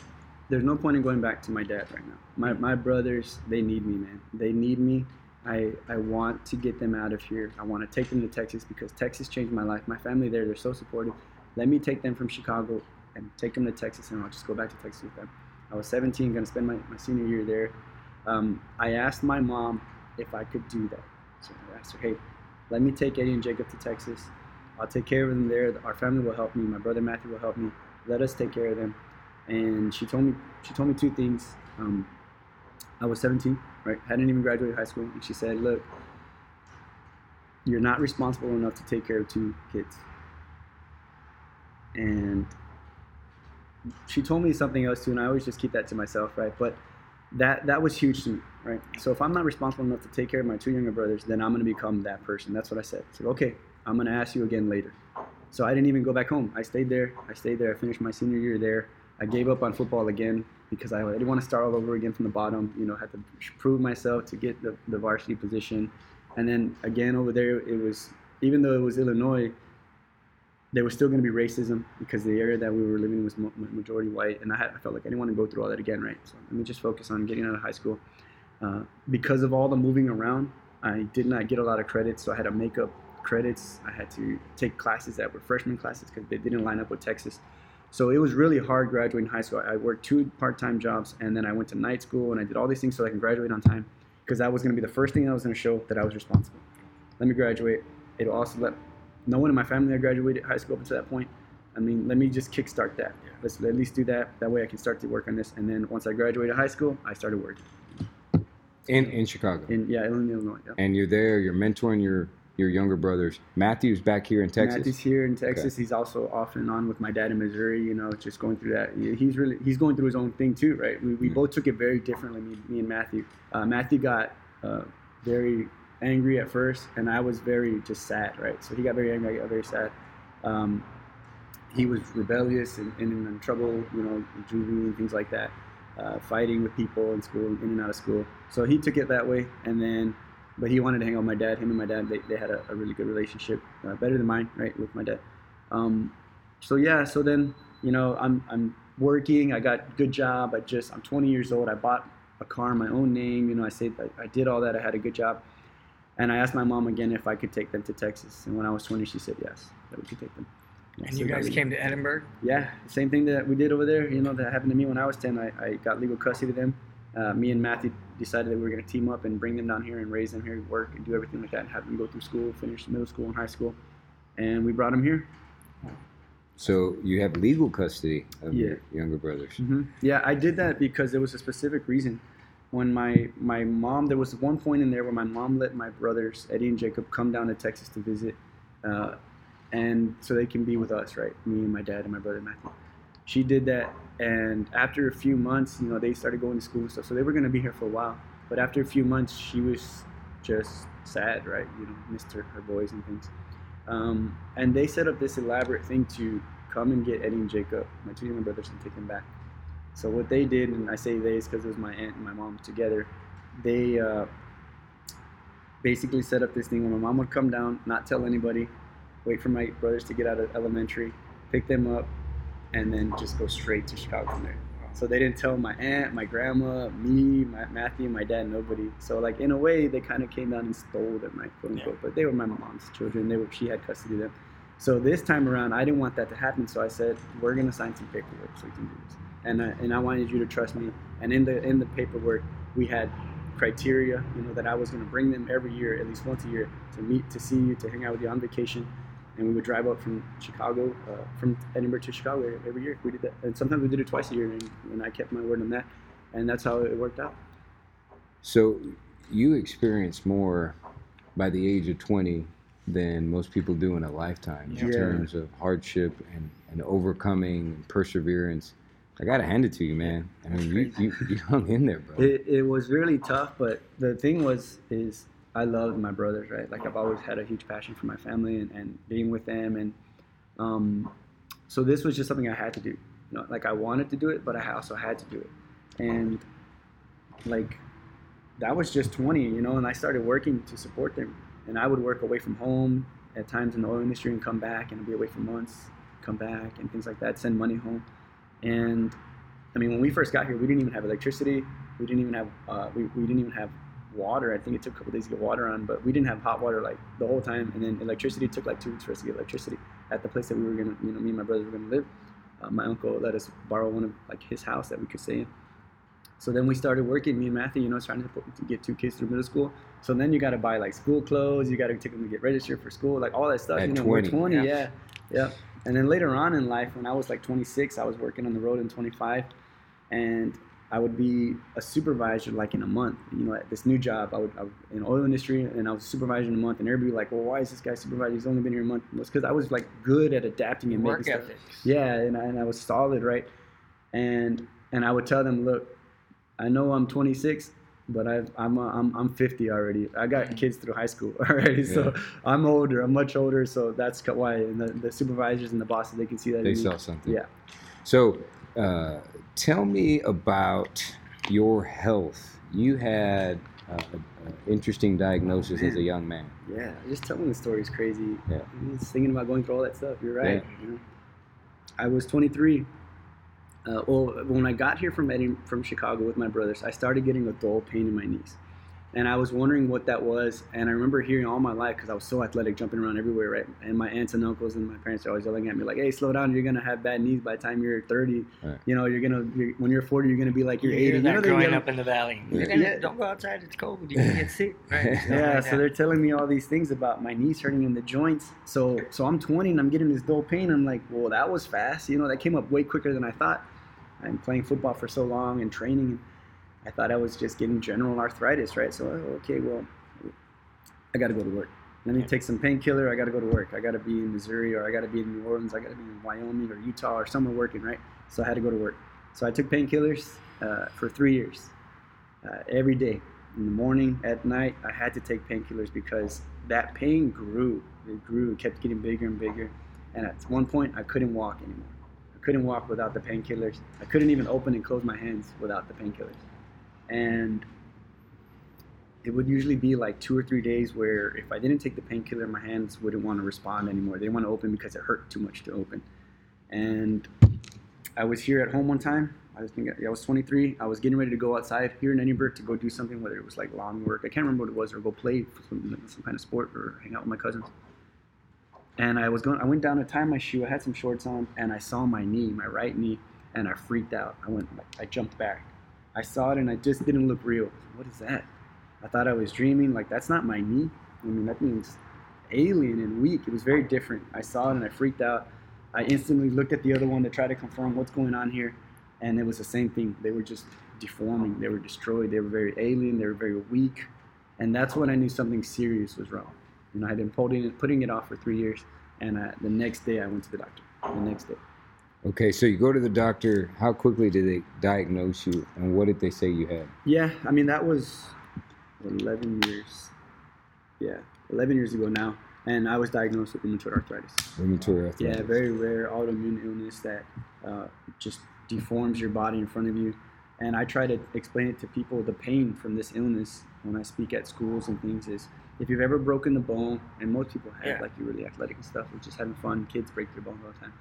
There's no point in going back to my dad right now. My, my brothers, they need me, man. They need me. I, I want to get them out of here. I want to take them to Texas because Texas changed my life. My family there, they're so supportive. Let me take them from Chicago and take them to Texas, and I'll just go back to Texas with them. I was 17, going to spend my, my senior year there. Um, I asked my mom if I could do that. So I asked her, hey, let me take Eddie and Jacob to Texas. I'll take care of them there. Our family will help me. My brother Matthew will help me. Let us take care of them. And she told me she told me two things. Um, I was 17, right? Hadn't even graduated high school, and she said, "Look, you're not responsible enough to take care of two kids." And she told me something else too, and I always just keep that to myself, right? But that that was huge to me, right? So if I'm not responsible enough to take care of my two younger brothers, then I'm going to become that person. That's what I said. I said, okay, I'm going to ask you again later. So I didn't even go back home. I stayed there. I stayed there. I finished my senior year there. I gave up on football again because I, didn't want to start all over again from the bottom. You know, had to prove myself to get the, the varsity position. And then again over there, it was even though it was Illinois, there was still going to be racism because the area that we were living in was majority white, and I, had, I felt like I didn't want to go through all that again, right? So let me just focus on getting out of high school. Uh, because of all the moving around, I did not get a lot of credits, so I had to make up credits. I had to take classes that were freshman classes because they didn't line up with Texas. So it was really hard graduating high school. I worked two part-time jobs, and then I went to night school, and I did all these things so I can graduate on time because that was going to be the first thing I was going to show that I was responsible. Let me graduate. It'll also let no one in my family had graduated high school up to that point. I mean, let me just kickstart that. Yeah. Let's at least do that. That way I can start to work on this. And then once I graduated high school, I started working. In in Chicago. In yeah, Illinois. Yeah. And you're there. You're mentoring your your younger brothers. Matthew's back here in Texas. Matthew's here in Texas. Okay. He's also off and on with my dad in Missouri. You know, just going through that. He's really he's going through his own thing too, right? We, we mm-hmm. both took it very differently. Me, me and Matthew. Uh, Matthew got uh, very angry at first, and I was very just sad, right? So he got very angry, I got very sad. Um, he was rebellious and, and, in trouble, you know, juvie and things like that, uh, fighting with people in school, in and out of school. So he took it that way, and then, but he wanted to hang out with my dad. Him and my dad, they, they had a, a really good relationship, uh, better than mine, right, with my dad. Um, so yeah, so then, you know, I'm I'm working. I got good job. I just I'm 20 years old. I bought a car in my own name. You know, I said I, I did all that. I had a good job. And I asked my mom again if I could take them to Texas. And when I was 20, she said yes, that we could take them. And, and you guys came to Edinburg? Yeah, same thing that we did over there. You know, that happened to me when I was 10. I, I got legal custody of them. Uh, me and Matthew decided that we were going to team up and bring them down here and raise them here, work and do everything like that, and have them go through school, finish middle school and high school. And we brought them here. So you have legal custody of yeah. your younger brothers. Mm-hmm. Yeah, I did that because there was a specific reason when my my mom there was one point in there where my mom let my brothers Eddie and Jacob come down to Texas to visit, uh, and so they can be with us, right? Me and my dad and my brother Matthew. She did that, and after a few months, you know, they started going to school and stuff, so they were to be here for a while. But after a few months, she was just sad, right? You know, missed her, her boys and things. Um, and they set up this elaborate thing to come and get Eddie and Jacob, my two younger brothers, and take them back. So what they did, and I say they is because it was my aunt and my mom together. They uh, basically set up this thing where my mom would come down, not tell anybody, wait for my brothers to get out of elementary, pick them up, and then just go straight to Chicago from there. So they didn't tell my aunt, my grandma, me, my Matthew, my dad, nobody. So like in a way, they kind of came down and stole them, like quote unquote. Yeah. But they were my mom's children. They were she had custody of them. So this time around, I didn't want that to happen. So I said, we're gonna sign some paperwork so we can do this and I, and I wanted you to trust me. And in the in the paperwork, we had criteria, you know, that I was going to bring them every year, at least once a year, to meet, to see you, to hang out with you on vacation. And we would drive up from Chicago, uh, from Edinburg to Chicago every year. We did that, and sometimes we did it twice a year, and, and I kept my word on that, and that's how it worked out. So, you experienced more by the age of 20 than most people do in a lifetime in terms of hardship and, and overcoming and perseverance I gotta hand it to you, man. I mean, you, you, you hung in there, bro. It, it was really tough, but the thing was, is I loved my brothers, right? Like I've always had a huge passion for my family and, and being with them, and um, so this was just something I had to do. You know, like I wanted to do it, but I also had to do it, and like that was just 20, you know, and I started working to support them, and I would work away from home at times in the oil industry and come back and be away for months, come back and things like that, send money home and I mean, when we first got here, we didn't even have electricity. We didn't even have uh, we, we didn't even have water. I think it took a couple days to get water on, but we didn't have hot water like the whole time. And then electricity took like two weeks for us to get electricity at the place that we were gonna, you know, me and my brothers were gonna live. Uh, my uncle let us borrow one of like his house that we could stay in. So then we started working, me and Matthew, you know, trying to, to get two kids through middle school. So then you got to buy like school clothes, you got to take them to get registered for school, like all that stuff. At you know, 20. we're 20, yeah. yeah. yeah. And then later on in life, when I was like 26, I was working on the road in 25, and I would be a supervisor like in a month. You know, at this new job, I would, I would in oil industry, and I was supervisor in a month, and everybody like, well, why is this guy supervisor? He's only been here a month. It's because I was like good at adapting and Work making ethics. stuff. Yeah, and I, and I was solid, right? And and I would tell them, look, I know I'm 26, but I've, I'm, uh, I'm I'm 50 already. I got kids through high school already, so Yeah. I'm older. I'm much older, so that's why and the, the supervisors and the bosses they can see that. They me. saw something. Yeah. So, uh, tell me about your health. You had uh, an interesting diagnosis as a young man. Yeah, just telling the story is crazy. Yeah. Just thinking about going through all that stuff. You're right. Yeah. you know. I was 23. Uh, well, when I got here from Eddie, from Chicago with my brothers, I started getting a dull pain in my knees, and I was wondering what that was. And I remember hearing all my life because I was so athletic, jumping around everywhere, right? And my aunts and uncles and my parents are always yelling at me like, "Hey, slow down! You're gonna have bad knees by the time you're 30. Right. You know, you're gonna you're, when you're 40, you're gonna be like You you're hear 80." You that know, they're growing yelling- up in the valley. You're gonna, Yeah. Don't go outside. It's cold. You're gonna get sick. Right? Stuff Yeah, like so they're telling me all these things about my knees hurting in the joints. So so I'm 20 and I'm getting this dull pain. I'm like, well, that was fast. You know, that came up way quicker than I thought. I'm playing football for so long and training. And I thought I was just getting general arthritis, right? So oh, okay, well, I got to go to work. Let me take some painkiller. I got to go to work. I got to be in Missouri or I got to be in New Orleans. I got to be in Wyoming or Utah or somewhere working, right? So I had to go to work. So I took painkillers uh, for three years, uh, every day in the morning, at night, I had to take painkillers because that pain grew. It grew. It kept getting bigger and bigger. And at one point, I couldn't walk anymore. Couldn't walk without the painkillers. I couldn't even open and close my hands without the painkillers. And it would usually be like two or three days where if I didn't take the painkiller, my hands wouldn't want to respond anymore. They didn't want to open because it hurt too much to open. And I was here at home one time. I was thinking, I was 23. I was getting ready to go outside here in Edinburg to go do something, whether it was like lawn work. I can't remember what it was, or go play some, some kind of sport or hang out with my cousins. And I was going. I went down to tie my shoe. I had some shorts on, and I saw my knee, my right knee, and I freaked out. I went, I jumped back. I saw it, and I just didn't look real. What is that? I thought I was dreaming. Like that's not my knee. I mean, that thing's alien and weak. It was very different. I saw it, and I freaked out. I instantly looked at the other one to try to confirm what's going on here, and it was the same thing. They were just deforming. They were destroyed. They were very alien. They were very weak, and that's when I knew something serious was wrong. You know, I had been putting it, putting it off for three years, and uh, the next day I went to the doctor. The next day. Okay, so you go to the doctor. How quickly did they diagnose you, and what did they say you had? Yeah, I mean that was 11 years. Yeah, 11 years ago now, and I was diagnosed with rheumatoid arthritis. Rheumatoid arthritis. Yeah, very rare autoimmune illness that uh, just deforms your body in front of you. And I try to explain it to people the pain from this illness when I speak at schools and things is if you've ever broken a bone, and most people have, Yeah. like you're really athletic and stuff, we're just having fun, kids break their bones all the time.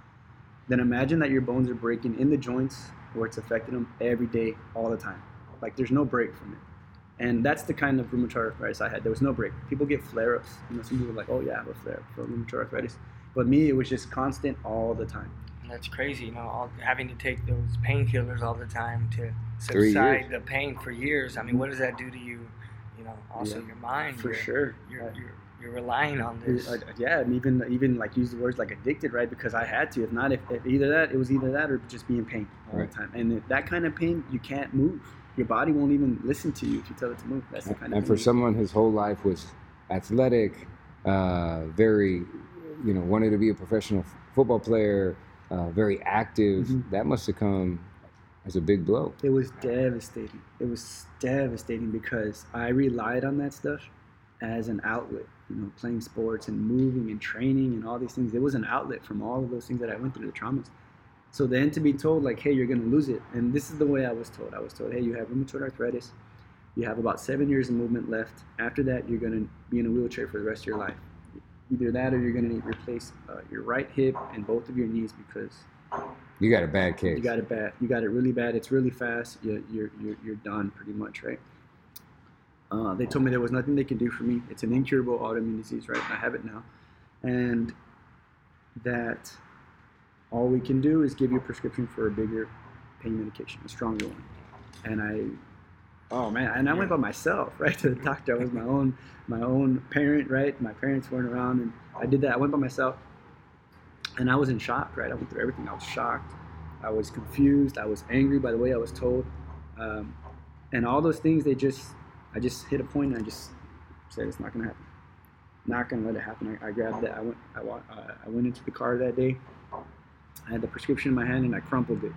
Then imagine that your bones are breaking in the joints where it's affecting them every day, all the time. Like there's no break from it. And that's the kind of rheumatoid arthritis I had. There was no break. People get flare ups. You know, some people are like, oh, yeah, I have a flare up for rheumatoid arthritis. But me, it was just constant all the time. And that's crazy, you know, all, having to take those painkillers all the time to subside the pain for years. I mean, what does that do to you? You know, also Yeah, your mind. For you're, sure. You're, you're, you're relying on this. Uh, yeah, and even even like use the words like addicted, right? Because I had to. If not, if, if either that, it was either that or just be in pain all Right. the time. And if that kind of pain, you can't move. Your body won't even listen to you if you tell it to move. That's the kind of and for someone his whole life was athletic, uh, very, you know, wanted to be a professional f- football player, uh, very active. Mhm. That must have come as a big blow. It was devastating. It was devastating because I relied on that stuff as an outlet. You know, playing sports and moving and training and all these things. It was an outlet from all of those things that I went through, the traumas. So then to be told like, hey, you're gonna lose it, and this is the way I was told. I was told, hey, you have rheumatoid arthritis. You have about seven years of movement left. After that, you're gonna be in a wheelchair for the rest of your life. Either that, or you're gonna need to replace uh, your right hip and both of your knees because You got a bad case. you got it bad. You got it really bad. It's really fast. You're, you're, you're, you're done pretty much, right? Uh, they told me there was nothing they could do for me. It's an incurable autoimmune disease, right? I have it now. And that all we can do is give you a prescription for a bigger pain medication, a stronger one. And I, oh man, and I went by myself, right, to the doctor. I was my own, my own parent, right? My parents weren't around, and I did that. I went by myself, and I was in shock, right? I went through everything. I was shocked. I was confused. I was angry by the way I was told, um, and all those things. They just, I just hit a point, and I just said it's not gonna happen. Not gonna let it happen. I, I grabbed that. I went. I, uh, I went into the car that day. I had the prescription in my hand, and I crumpled it,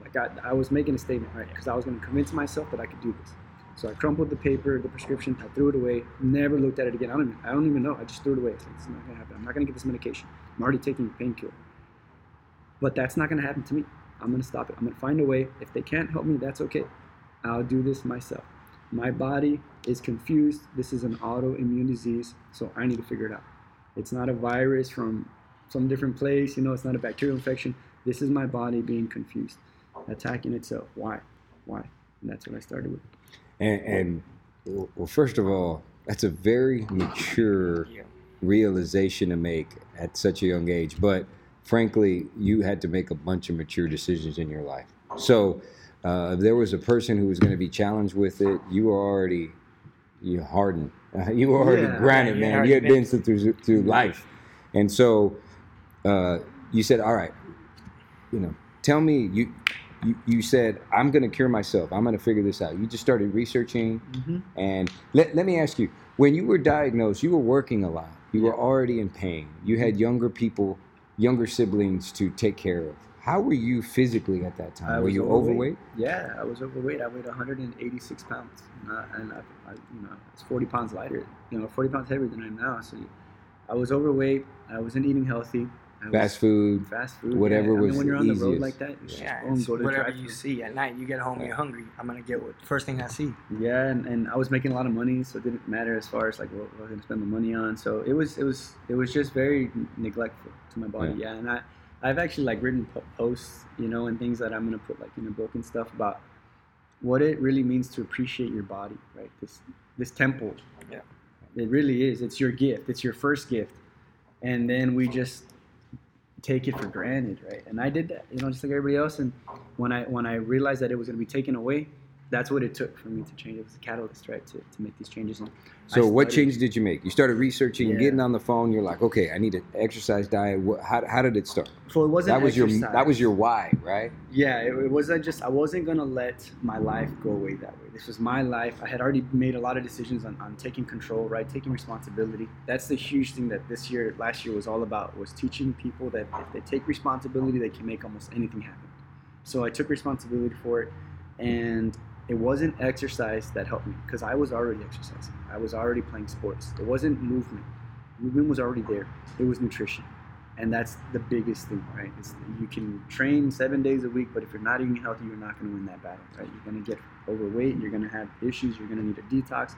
like got I was making a statement, right? Because I was going to convince myself that I could do this. So I crumpled the paper, the prescription, I threw it away, never looked at it again. I don't I don't even know. I just threw it away. It's like, is not gonna happen. I'm not gonna get this medication. I'm already taking a painkiller. But that's not gonna happen to me. I'm gonna stop it. I'm gonna find a way. If they can't help me, that's okay. I'll do this myself. My body is confused. This is an autoimmune disease, so I need to figure it out. It's not a virus from some different place, you know, it's not a bacterial infection. This is my body being confused, attacking itself. Why? Why? And that's what I started with. And, and well, first of all, that's a very mature Yeah. Realization to make at such a young age. But frankly, you had to make a bunch of mature decisions in your life. So uh, if there was a person who was going to be challenged with it, you were already you hardened. Uh, you were already Yeah, granted, you man. You had been through, through life, and so uh, you said, "All right, you know, tell me you." You, you said, I'm going to cure myself. I'm going to figure this out. You just started researching. Mm-hmm. And let, let me ask you, when you were diagnosed, you were working a lot. You were already in pain. You had younger people, younger siblings to take care of. How were you physically at that I time? Were was you overweight? Yeah, I was overweight. I weighed 186 pounds, uh, and I, I, you know, it's 40 pounds lighter. You know, 40 pounds heavier than I am now. So I was overweight. I wasn't eating healthy. I was Fast food. fast food. whatever yeah. I was when you're on the the road easiest. like that, you just Yeah, go and it's go to whatever drive-thru. you see at night. You get home, Yeah. you're hungry. I'm gonna get what first thing I see. Yeah, and, and I was making a lot of money, so it didn't matter as far as like what, what I was gonna spend my money on. So it was it was it was just very neglectful to my body. Yeah, and I I've actually like written po- posts, you know, and things that I'm gonna put like in a book and stuff about what it really means to appreciate your body, right? This this temple. Yeah. It really is. It's your gift. It's your first gift, and then we just take it for granted, right? And I did that, you know, just like everybody else. And when I when I realized that it was going to be taken away, that's what it took for me to change. It was a catalyst, right, to, to make these changes. And I So what started- changes did you make? You started researching, Yeah. getting on the phone. You're like, okay, I need an exercise diet. What, how, how did it start? So it wasn't That was your that was your why, right? Yeah, it, it wasn't just I wasn't gonna let my life go away that way. This was my life. I had already made a lot of decisions on, on taking control, right? Taking responsibility. That's the huge thing that this year, last year was all about was teaching people that if they take responsibility, they can make almost anything happen. So I took responsibility for it, and it wasn't exercise that helped me because I was already exercising. I was already playing sports. It wasn't movement. Movement was already there. It was nutrition and that's the biggest thing, right? Is you can train seven days a week, but if you're not eating healthy, you're not going to win that battle, right? You're going to get overweight, you're going to have issues, you're going to need a detox,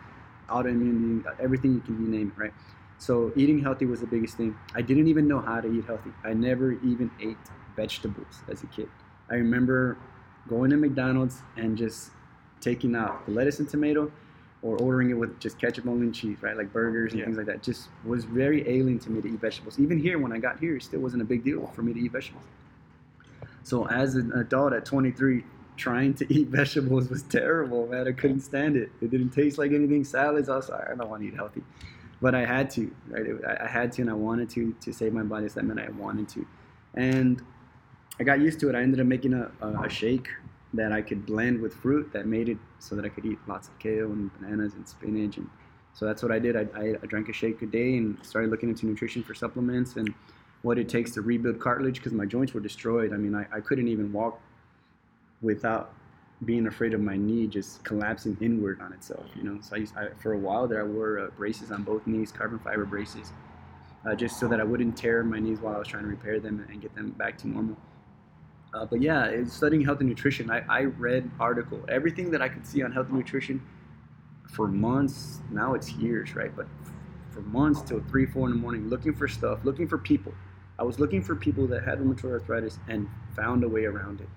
autoimmune, everything you can name it, right? So eating healthy was the biggest thing. I didn't even know how to eat healthy. I never even ate vegetables as a kid. I remember going to McDonald's and just taking out the lettuce and tomato or ordering it with just ketchup only and cheese, right? Like burgers and Yeah. things like that. Just was very alien to me to eat vegetables. Even here, when I got here, it still wasn't a big deal for me to eat vegetables. So as an adult at 23, trying to eat vegetables was terrible, man. I couldn't stand it. It didn't taste like anything. Salads, I was like, I don't want to eat healthy. But I had to, right? It- I I had to and I wanted to to save my body. So that meant I wanted to. And I got used to it. I ended up making a, a, a shake that I could blend with fruit that made it so that I could eat lots of kale and bananas and spinach. And so that's what I did. I, I, I drank a shake a day and started looking into nutrition for supplements and what it takes to rebuild cartilage because my joints were destroyed. I mean, I, I couldn't even walk without being afraid of my knee just collapsing inward on itself, you know. So I, used, I for a while there, I wore uh, braces on both knees, carbon fiber braces, uh, just so that I wouldn't tear my knees while I was trying to repair them and get them back to normal. Uh, but yeah, studying health and nutrition, I, I read article everything that I could see on health and nutrition for months. Now it's years, right? But for months till three, four in the morning, looking for stuff, looking for people. I was looking for people that had rheumatoid arthritis and found a way around it.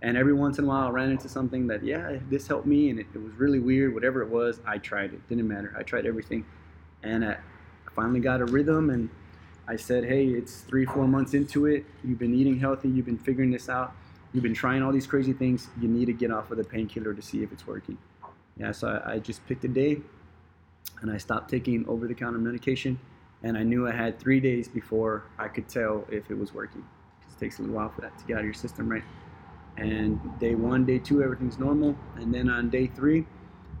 And every once in a while, I ran into something that, yeah, this helped me, and it, it was really weird. Whatever it was, I tried it. Didn't matter. I tried everything, and I finally got a rhythm. And I said, hey, it's three, four months into it. You've been eating healthy. You've been figuring this out. You've been trying all these crazy things. You need to get off of the painkiller to see if it's working. Yeah, so I, I just picked a day, and I stopped taking over-the-counter medication. And I knew I had three days before I could tell if it was working. 'Cause It takes a little while for that to get out of your system, right? And day one, day two, everything's normal. And then on day three,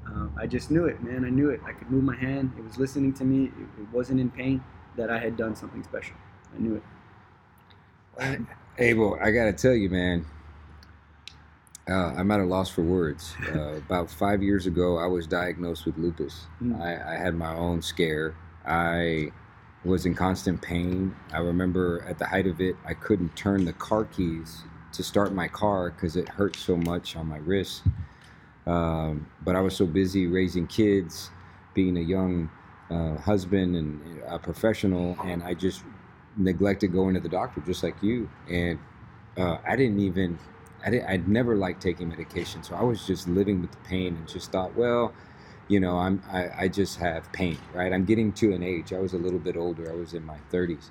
uh, I just knew it, man. I knew it. I could move my hand. It was listening to me. It, it wasn't in pain. That I had done something special. I knew it. Abel, I gotta tell you, man. Uh, I'm at a loss for words. Uh, about five years ago, I was diagnosed with lupus. Mm. I, I had my own scare. I was in constant pain. I remember at the height of it, I couldn't turn the car keys to start my car because it hurt so much on my wrist. Um, but I was so busy raising kids, being a young uh, husband and a professional, and I just neglected going to the doctor, just like you. And uh, I didn't even, I didn't, I'd never liked taking medication, so I was just living with the pain and just thought, well, you know, I'm, I, I just have pain, right? I'm getting to an age. I was a little bit older. I was in my 30s.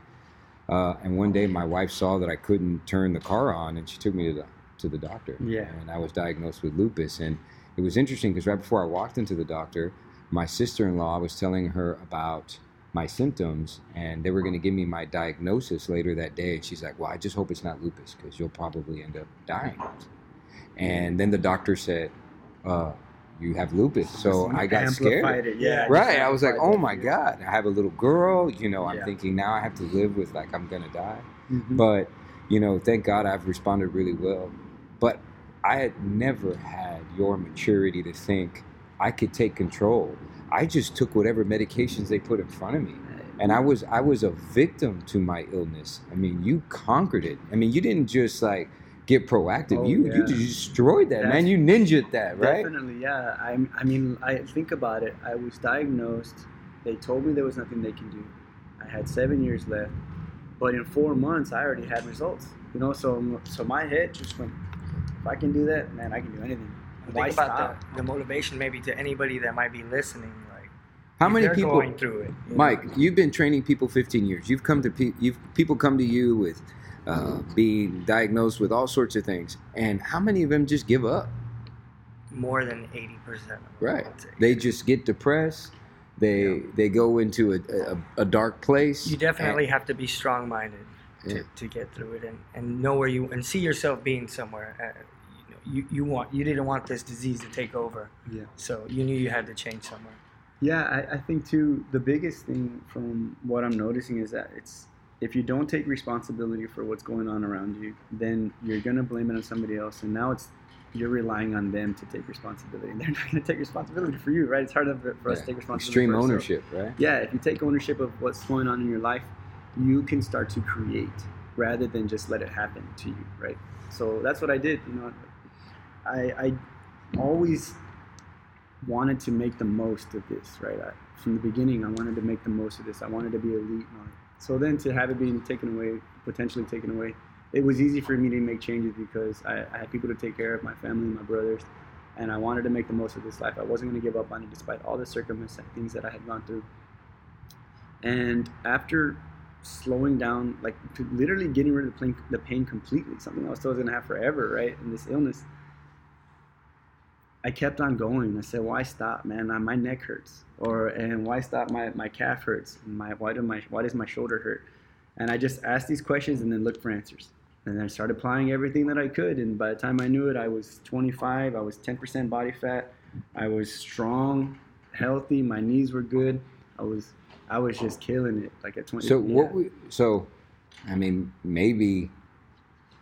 Uh, and one day, my wife saw that I couldn't turn the car on, and she took me to the to the doctor. Yeah. And I was diagnosed with lupus, and it was interesting because right before I walked into the doctor, my sister-in-law was telling her about my symptoms, and they were going to give me my diagnosis later that day. And she's like, "Well, I just hope it's not lupus because you'll probably end up dying." And then the doctor said, uh, "You have lupus," so I got scared. It. Yeah. Right. I was like, oh my fear. God, I have a little girl. You know, I'm Yeah. thinking now I have to live with like I'm going to die. Mhm. But, you know, thank God I've responded really well. But I had never had your maturity to think I could take control. I just took whatever medications they put in front of me. And I was I was a victim to my illness. I mean, you conquered it. I mean, you didn't just like get proactive. Oh, you you destroyed that, That's- man. You ninja'd that, right? Definitely, yeah. I, I mean, I think about it. I was diagnosed. They told me there was nothing they can do. I had seven years left, but in four months, I already had results. You know, so so my head just went. If I can do that, man, I can do anything. Think Why about stop? the, the motivation maybe to anybody that might be listening. Like, How many people going through it? you know? Mike, you've been training people 15 years. You've come to pe- you've people come to you with uh, being diagnosed with all sorts of things, and how many of them just give up? more than eighty percent. Right. They just get depressed. They Yeah. they go into a, a, a dark place. You definitely have to be strong-minded to, Yeah. to get through it and, and know where you and see yourself being somewhere. You, you you want you didn't want this disease to take over, Yeah. so you knew you had to change somewhere. Yeah, I, I think too. The biggest thing from what I'm noticing is that it's if you don't take responsibility for what's going on around you, then you're gonna blame it on somebody else, and now it's you're relying on them to take responsibility. And They're not gonna take responsibility for you, right? It's hard for for us to take responsibility. extreme for ourselves. ownership, right? Yeah, if you take ownership of what's going on in your life, you can start to create rather than just let it happen to you, right? So that's what I did. You know, I I always wanted to make the most of this, right? I, from the beginning, I wanted to make the most of this. I wanted to be elite. and. So then to have it being taken away, potentially taken away, it was easy for me to make changes because I, I had people to take care of, my family, my brothers, and I wanted to make the most of this life. I wasn't going to give up on it despite all the circumstances, things that I had gone through. And after slowing down, like literally getting rid of the pain, the pain completely, something I was still going to have forever, right? In this illness, I kept on going. I said, "Why stop, man? My neck hurts, or and why stop? My, my calf hurts. My why do my why does my shoulder hurt?" And I just asked these questions and then looked for answers. And then I started applying everything that I could. And by the time I knew it, I was 25. I was 10% body fat. I was strong, healthy. My knees were good. I was I was just killing it like at 20. So yeah. what we so, I mean, maybe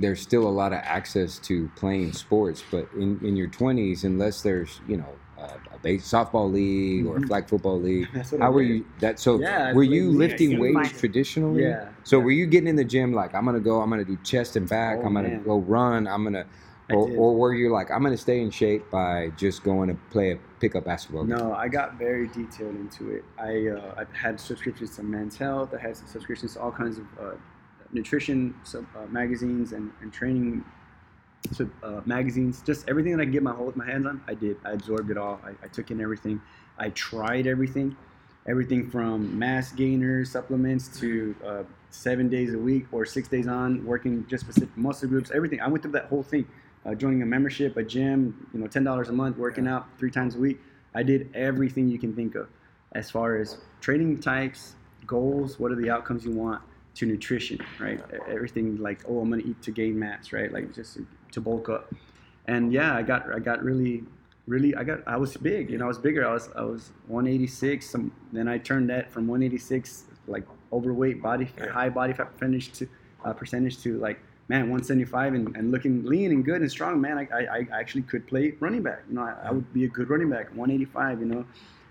there's still a lot of access to playing sports, but in, in your 20s, unless there's you know a, a base softball league or a Mhm. flag football league, That's what I how were you? That so Yeah, were you lifting weights traditionally? Yeah. So yeah. were you getting in the gym like I'm gonna go, I'm gonna do chest and back, Oh, I'm gonna man. go run, I'm gonna, or, or were you like I'm gonna stay in shape by just going to play a pickup basketball? game? No, I got very detailed into it. I uh, I had subscriptions to Men's Health. I had subscriptions to all kinds of uh, nutrition sub, uh, magazines and, and training sub, uh, magazines. Just everything that I could get my hold my hands on, I did. I absorbed it all. I, I took in everything. I tried everything, everything from mass gainers, supplements to uh, seven days a week or six days on working just specific muscle groups. Everything. I went through that whole thing. Uh, joining a membership, a gym, you know, ten dollars a month, working out three times a week. I did everything you can think of, as far as training types, goals, what are the outcomes you want, to nutrition, right? Everything like, oh, I'm gonna eat to gain mass, right? Like just to bulk up. And yeah, I got I got really, really I got I was big, you know, I was bigger. I was I was 186. Some then I turned that from 186 like overweight body high body fat percentage to uh, percentage to like man, 175 and, and looking lean and good and strong, man, I, I, I actually could play running back. You know, I, I would be a good running back, 185, you know,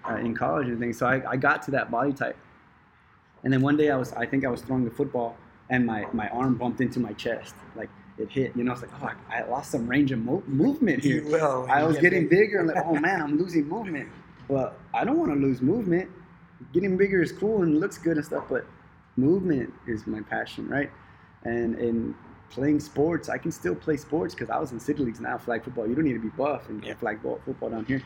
uh, in college and things. So I, I got to that body type. And then one day I was, I think I was throwing the football and my, my arm bumped into my chest. Like it hit, you know, it's like, oh, I, I lost some range of mo- movement here. Will. I was get getting big. bigger. I'm like, oh man, I'm losing movement. But I don't want to lose movement. Getting bigger is cool and looks good and stuff, but movement is my passion, right? And in playing sports, I can still play sports because I was in city leagues now, flag football. You don't need to be buff and Yeah. flag ball, football down here.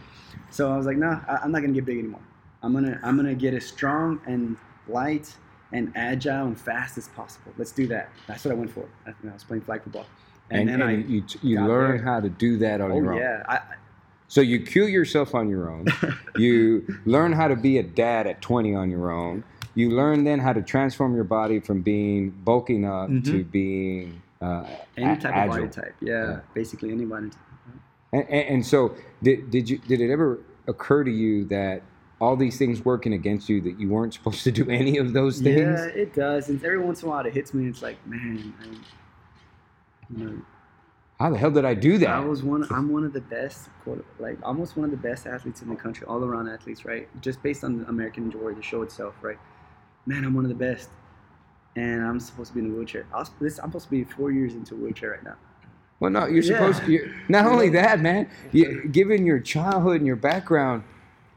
So I was like, nah, I- I'm not gonna get big anymore. I'm gonna I'm gonna get as strong and light and agile and fast as possible. Let's do that. That's what I went for. I, I was playing flag football, And, and, then and you you learn there. how to do that on I your oh own. yeah, I, So you cue yourself on your own. you learn how to be a dad at 20 on your own. You learn then how to transform your body from being bulking up Mhm. to being uh, any type agile. of body type. Yeah, Yeah. basically any body type. And, and, and so, did, did you did it ever occur to you that all these things working against you that you weren't supposed to do any of those things? Yeah, it does. And every once in a while, it hits me. It's like, man, I, you know, How the hell did I do that? I was one. I'm one of the best, like almost one of the best athletes in the country, all around athletes, right? Just based on the American Ninja, the show itself, right? Man, I'm one of the best, and I'm supposed to be in a wheelchair. I was, this, I'm supposed to be four years into a wheelchair right now. Well, no, you're Yeah. supposed to. You're, not only that, man. You, given your childhood and your background,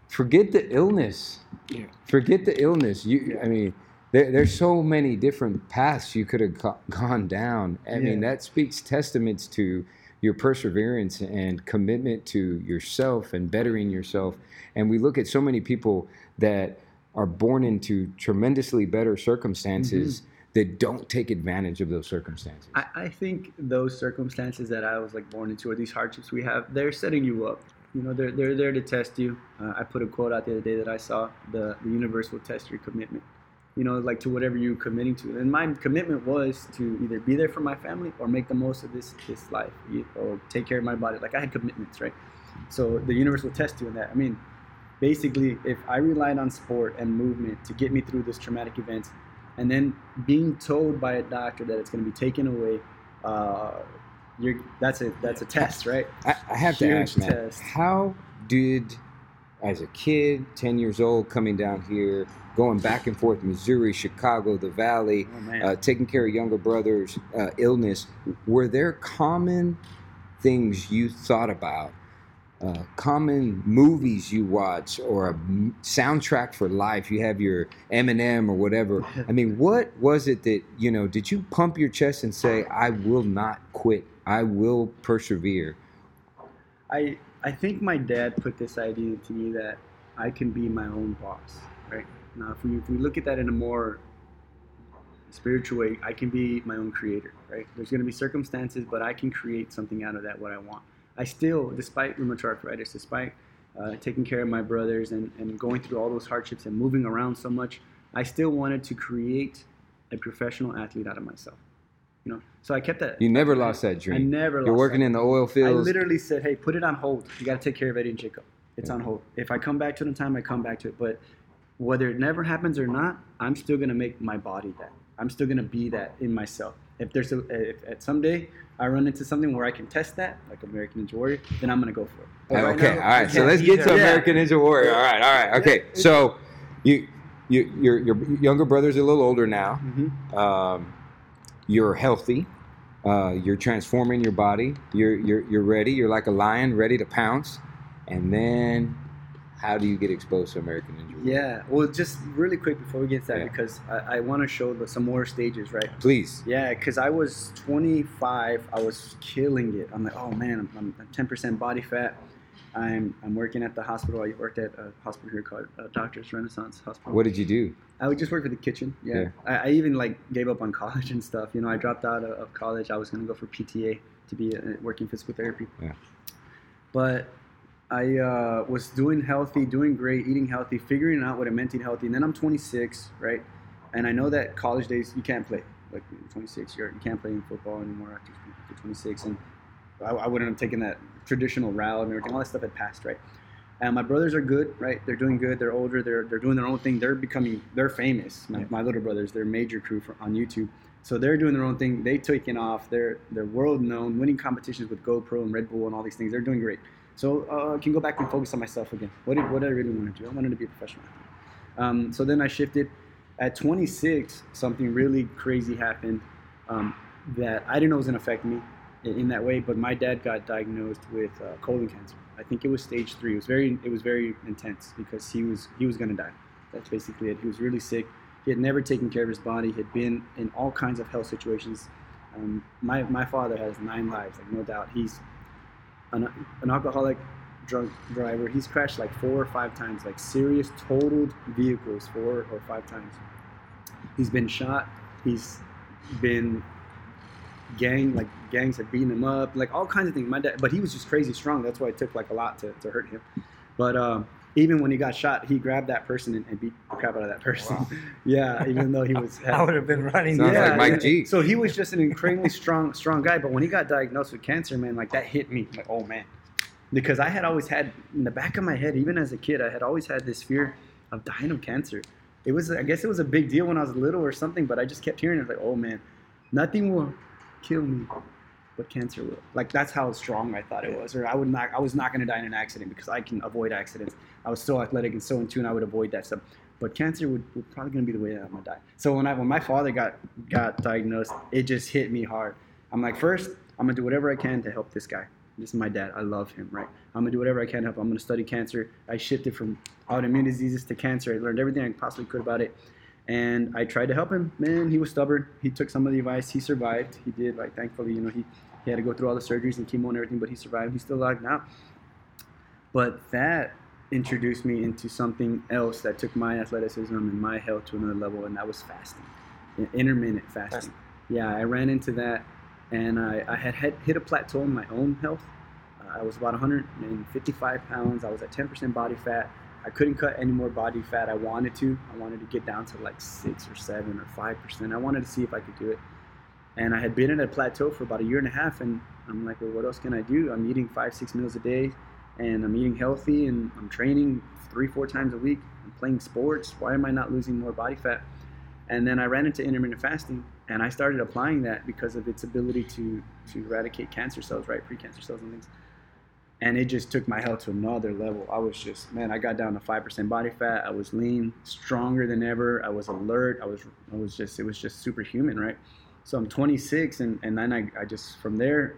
forget the illness. Yeah. Forget the illness. You, I mean, there, there's so many different paths you could have go- gone down. I mean, that speaks testaments to your perseverance and commitment to yourself and bettering yourself. And we look at so many people that are born into tremendously better circumstances mm-hmm. that don't take advantage of those circumstances. I, I think those circumstances that I was like born into, or these hardships we have, they're setting you up. You know, they're, they're there to test you. Uh, I put a quote out the other day that I saw: the the universe will test your commitment. You know, like to whatever you're committing to. And my commitment was to either be there for my family or make the most of this this life, or take care of my body. Like I had commitments, right? So the universe will test you in that. I mean, basically, if I relied on sport and movement to get me through this traumatic event, and then being told by a doctor that it's going to be taken away, uh, you're that's a that's a test, right? I, I have to ask, man, test. how did, as a kid, 10 years old, coming down here, going back and forth, Missouri, Chicago, the Valley, Oh uh, taking care of younger brothers' uh, illness, were there common things you thought about? Uh, common movies you watch or a soundtrack for life you have your eminem or whatever i mean what was it that you know did you pump your chest and say i will not quit i will persevere I I think my dad put this idea into me that I can be my own boss, right? Now, if we if we look at that in a more spiritual way, I can be my own creator, right? There's going to be circumstances, but I can create something out of that what I want. I still, despite rheumatoid arthritis, despite uh, taking care of my brothers and, and going through all those hardships and moving around so much, I still wanted to create a professional athlete out of myself. You know, so I kept that. you never lost that dream. I never. you're working in the oil fields. I literally said, "Hey, put it on hold. You got to take care of Eddie and Jacob. It's on hold. If I come back to it in time, I come back to it. But whether it never happens or not, I'm still gonna make my body that. I'm still gonna be that in myself. If there's a, if at someday I run into something where I can test that, like American Ninja Warrior, then I'm gonna go for it. But right okay, now, all right. So let's get to. Yeah. American Ninja Warrior. All right, all right. Okay, so you, you, your your younger brother's a little older now. Mhm. Um, you're healthy. Uh, you're transforming your body. You're you're you're ready. You're like a lion, ready to pounce. And then, how do you get exposed to American Ninja Warrior? Yeah. Well, just really quick before we get to that, Yeah. because I, I want to show the, some more stages, right? Please. Yeah, because I was 25, I was killing it. I'm like, oh man, I'm, I'm 10% body fat. I'm, I'm working at the hospital. I worked at a hospital here called uh, Doctors Renaissance Hospital. What did you do? I would just work for the kitchen. Yeah. Yeah. I, I even like gave up on college and stuff. You know, I dropped out of, of college. I was gonna go for PTA to be uh, working physical therapy. Yeah. But I uh, was doing healthy, doing great, eating healthy, figuring out what it meant to eat healthy. And then I'm 26, right? And I know that college days you can't play. Like 26, you're, you can't play in football anymore after, after 26. And I, I wouldn't have taken that traditional route and everything. All that stuff had passed, right? And my brothers are good, right? They're doing good. They're older. They're they're doing their own thing. They're becoming they're famous. My, my little brothers, they're major crew for, on YouTube. So they're doing their own thing. They taking off. They're they're world known, winning competitions with GoPro and Red Bull and all these things. They're doing great. So uh, I can go back and focus on myself again. What did what did I really want to do? I wanted to be a professional athlete. Um, so then I shifted. At 26, something really crazy happened um, that I didn't know was going to affect me in, in that way. But my dad got diagnosed with uh, colon cancer. I think it was stage three. It was very it was very intense because he was he was going to die. That's basically it. He was really sick. He had never taken care of his body. He had been in all kinds of health situations. Um, my my father has nine lives, like no doubt. He's an, an alcoholic drunk driver. He's crashed like four or five times, like serious totaled vehicles four or five times. He's been shot. He's been gang like gangs have beaten him up, like all kinds of things. My dad, but he was just crazy strong. That's why it took like a lot to, to hurt him. But um, even when he got shot, he grabbed that person and, and beat the crap out of that person. Wow. yeah, even though he was. I would have been running. Sounds yeah, like Mike. G. So he was just an incredibly strong, strong guy. But when he got diagnosed with cancer, man, like that hit me. Like, oh man, because I had always had in the back of my head, even as a kid, I had always had this fear of dying of cancer. It was, I guess, it was a big deal when I was little or something. But I just kept hearing it, like, oh man, nothing will kill me, but cancer will. Like that's how strong I thought it was. Or I would not, I was not going to die in an accident because I can avoid accidents. I was so athletic and so in tune, I would avoid that stuff. But cancer would, would probably going to be the way that I'm gonna die. So when I when my father got got diagnosed, it just hit me hard. I'm like, first, I'm gonna do whatever I can to help this guy. This is my dad. I love him, right? I'm gonna do whatever I can to help. I'm gonna study cancer. I shifted from autoimmune diseases to cancer. I learned everything I possibly could about it, and I tried to help him. Man, he was stubborn. He took some of the advice. He survived. He did. Like thankfully, you know, he he had to go through all the surgeries and chemo and everything, but he survived. He's still alive now. But that introduced me into something else that took my athleticism and my health to another level, and that was fasting, intermittent fasting. Fasting. Yeah, I ran into that, and I, I had, had hit a plateau in my own health. Uh, I was about 155 pounds. I was at 10% body fat. I couldn't cut any more body fat. I wanted to. I wanted to get down to like six or seven or five percent. I wanted to see if I could do it. And I had been at a plateau for about a year and a half, and I'm like, well, what else can I do? I'm eating five, six meals a day, and I'm eating healthy, and I'm training three, four times a week. I'm playing sports. Why am I not losing more body fat? And then I ran into intermittent fasting, and I started applying that because of its ability to to eradicate cancer cells, right, pre-cancer cells and things. And it just took my health to another level. I was just man, I got down to five percent body fat. I was lean, stronger than ever. I was alert. I was I was just it was just superhuman, right? So I'm 26, and and then I I just from there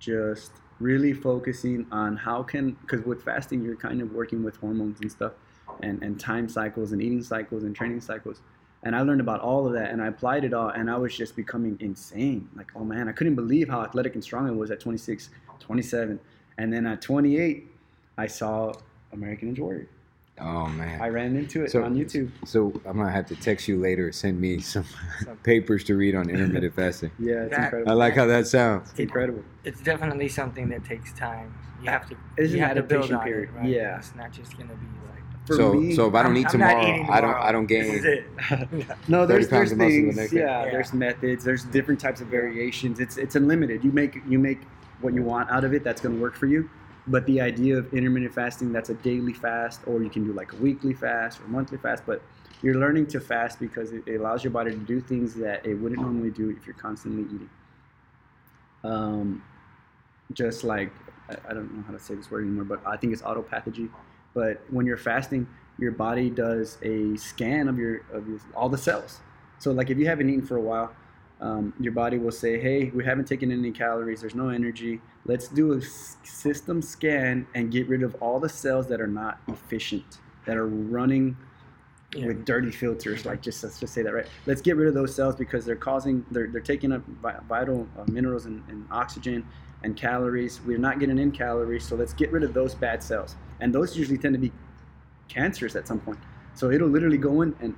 just really focusing on how can because with fasting you're kind of working with hormones and stuff and, and time cycles and eating cycles and training cycles. And i learned about all of that and i applied it all and i was just becoming insane. Like oh man i couldn't believe how athletic and strong i was at 26 27 and then at 28 i saw american ninja warrior Oh man. i ran into it So- on youtube So I'm gonna have to text you later. Send me some papers to read on intermittent fasting. yeah it's That- I like how that sounds. it's incredible It's definitely something that takes time. You have to. It's you an have to build on period, It, right? yeah. It's not just gonna be like. For so me- so if I don't I'm- eat I'm tomorrow, I don't. I don't This is gain. it. No, 30 there's pounds there's of muscle the Yeah. Yeah. there's methods. There's different types of variations. It's it's unlimited. You make you make what you want out of it. That's going to work for you. But the idea of intermittent fasting, that's a daily fast, or you can do like a weekly fast or monthly fast. But you're learning to fast because it, allows your body to do things that it wouldn't normally do if you're constantly eating. Um, just like I, I don't know how to say this word anymore, but I think it's autophagy. But when you're fasting, your body does a scan of your of your, all the cells. So like if you haven't eaten for a while, um, your body will say, "Hey, we haven't taken any calories. There's no energy. Let's do a system scan and get rid of all the cells that are not efficient, that are running Yeah. with dirty filters. Like just let's just say that right. Let's get rid of those cells because they're causing they're they're taking up vital uh, minerals and, and oxygen and calories. We're not getting in calories, so let's get rid of those bad cells. And those usually tend to be cancerous at some point. So it'll literally go in and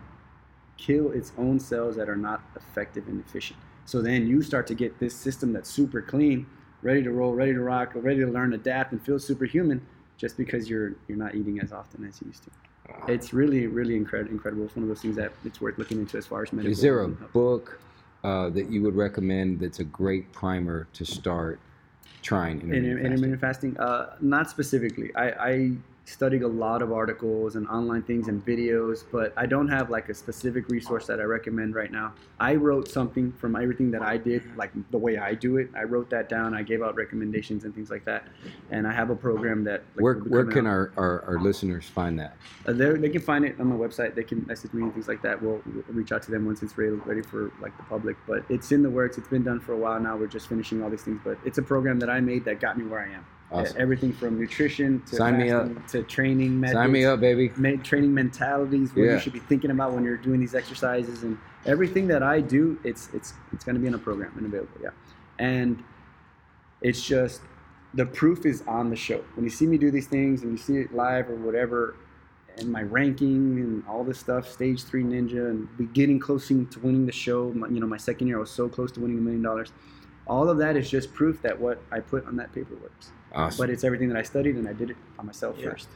kill its own cells that are not effective and efficient. So then you start to get this system that's super clean, ready to roll, ready to rock, ready to learn, adapt, and feel superhuman, just because you're you're not eating as often as you used to. It's really, really incredible. Incredible. It's one of those things that it's worth looking into as far as medical. Is there a book uh, that you would recommend that's a great primer to start trying intermittent, Inter- intermittent fasting? Uh, not specifically. I, I studied a lot of articles and online things and videos, but I don't have like a specific resource that I recommend right now. I wrote something from everything that I did, like the way I do it. I wrote that down. I gave out recommendations and things like that. And I have a program that. Like, where where can our, our, our listeners find that? Uh, they can find it on my website. They can message me and things like that. We'll, we'll reach out to them once it's ready, ready for like the public. But it's in the works. It's been done for a while now. We're just finishing all these things. But it's a program that I made that got me where I am. Awesome. Everything from nutrition to Sign me fasting to training methods, Sign me up, baby. training mentalities, what Yeah. you should be thinking about when you're doing these exercises, and everything that I do. It's it's it's going to be in a program and available. Yeah, and it's just the proof is on the show. When you see me do these things and you see it live or whatever, and my ranking and all this stuff, stage three ninja, and be getting close to winning the show. My, you know, my second year, I was so close to winning a million dollars. All of that is just proof that what I put on that paper works. Awesome. But it's everything that I studied, and I did it on myself Yeah. first.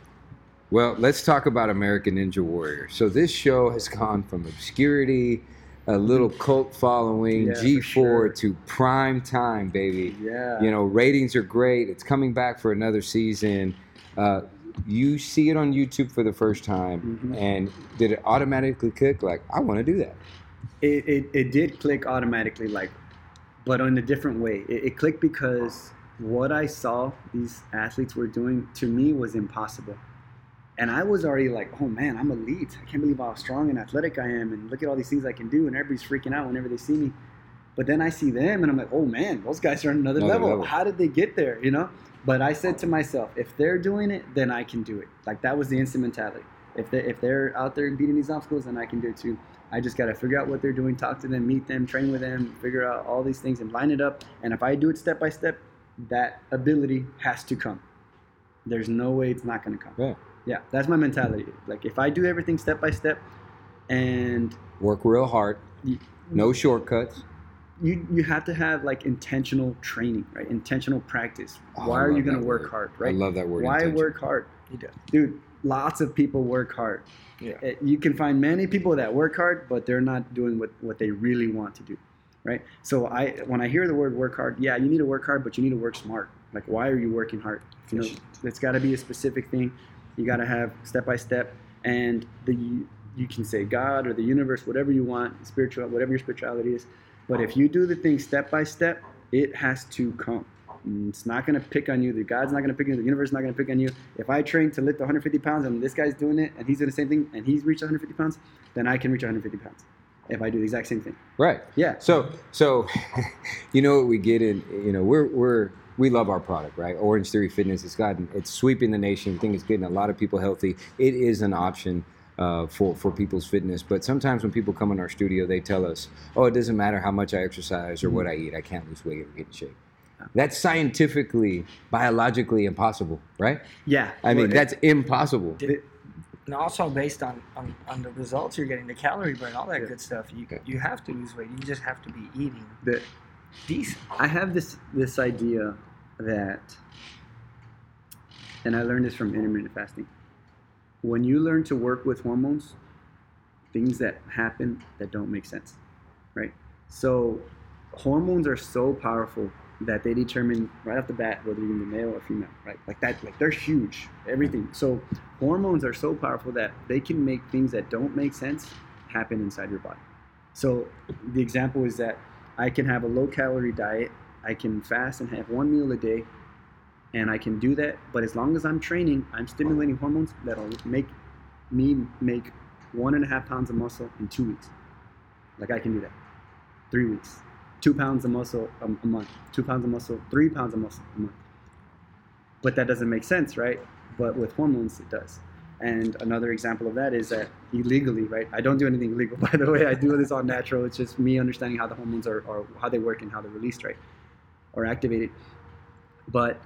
Well, let's talk about American Ninja Warrior. So this show has gone from obscurity, a little cult following, Yeah, G4 sure. to prime time, baby. Yeah. You know, ratings are great. It's coming back for another season. Uh, you see it on YouTube for the first time, Mhm. and did it automatically click? Like, I want to do that. it, it, it did click automatically like but in a different way it, it clicked because what i saw these athletes were doing to me was impossible. And i was already like oh man i'm elite. I can't believe how strong and athletic i am. And look at all these things i can do. And everybody's freaking out whenever they see me. But then i see them and i'm like oh man those guys are on another, Another level. level. how did they get there you know? But i said to myself if they're doing it then i can do it. Like that was the instant mentality. If they if they're out there beating these obstacles then i can do it too. I just got to figure out what they're doing, talk to them, meet them, train with them, figure out all these things and line it up. And if I do it step by step, that ability has to come. There's no way it's not going to come. Yeah. Yeah, that's my mentality. Like if I do everything step by step and Work real hard. you, No shortcuts. you you have to have like intentional training, right? Intentional practice. Oh, Why are you going to work word. hard, I love that word. Why work hard? You. Dude, lots of people work hard. Yeah. Uh, you can find many people that work hard, but they're not doing what, what they really want to do, right? So I when I hear the word work hard, yeah, you need to work hard, but you need to work smart. Like, why are you working hard? You know, it's got to be a specific thing. You got to have step by step, and the you can say God or the universe, whatever you want, spiritual, whatever your spirituality is. But if you do the thing step by step, it has to come. It's not going to pick on you. The God's not going to pick on you. The universe is not going to pick on you. If I train to lift 150 pounds and this guy's doing it and he's doing the same thing and he's reached 150 pounds, then I can reach 150 pounds if I do the exact same thing. Right. Yeah. So, so, you know what we get in, you know, we're, we're, we love our product, right? Orange Theory Fitness, it's gotten, it's sweeping the nation. I think it's getting a lot of people healthy. It is an option uh, for, for people's fitness. But sometimes when people come in our studio, they tell us, oh, it doesn't matter how much I exercise or what I eat. I can't lose weight or get in shape. That's scientifically, biologically impossible, right? Yeah. I mean, Well, that's impossible. it- And also based on, on, on the results you're getting, the calorie burn, all that Yeah. good stuff, you you have to lose weight. You just have to be eating the, decent. I have this this idea that, and I learned this from intermittent fasting. When you learn to work with hormones, things that happen that don't make sense, right? So, hormones are so powerful that they determine right off the bat whether you're gonna be male or female, right? Like that, like they're huge, everything. So, hormones are so powerful that they can make things that don't make sense happen inside your body. So, the example is that I can have a low calorie diet. I can fast and have one meal a day, and I can do that. But as long as I'm training, I'm stimulating hormones that'll make me make one and a half pounds of muscle in two weeks. Like I can do that. Three weeks. Two pounds of muscle a, month. Two pounds of muscle. Three pounds of muscle a month. But that doesn't make sense, right? But with hormones, it does. And another example of that is that illegally, right? I don't do anything illegal, by the way. I do this all natural. It's just me understanding how the hormones are, or how they work and how they're released, right? Or activated. But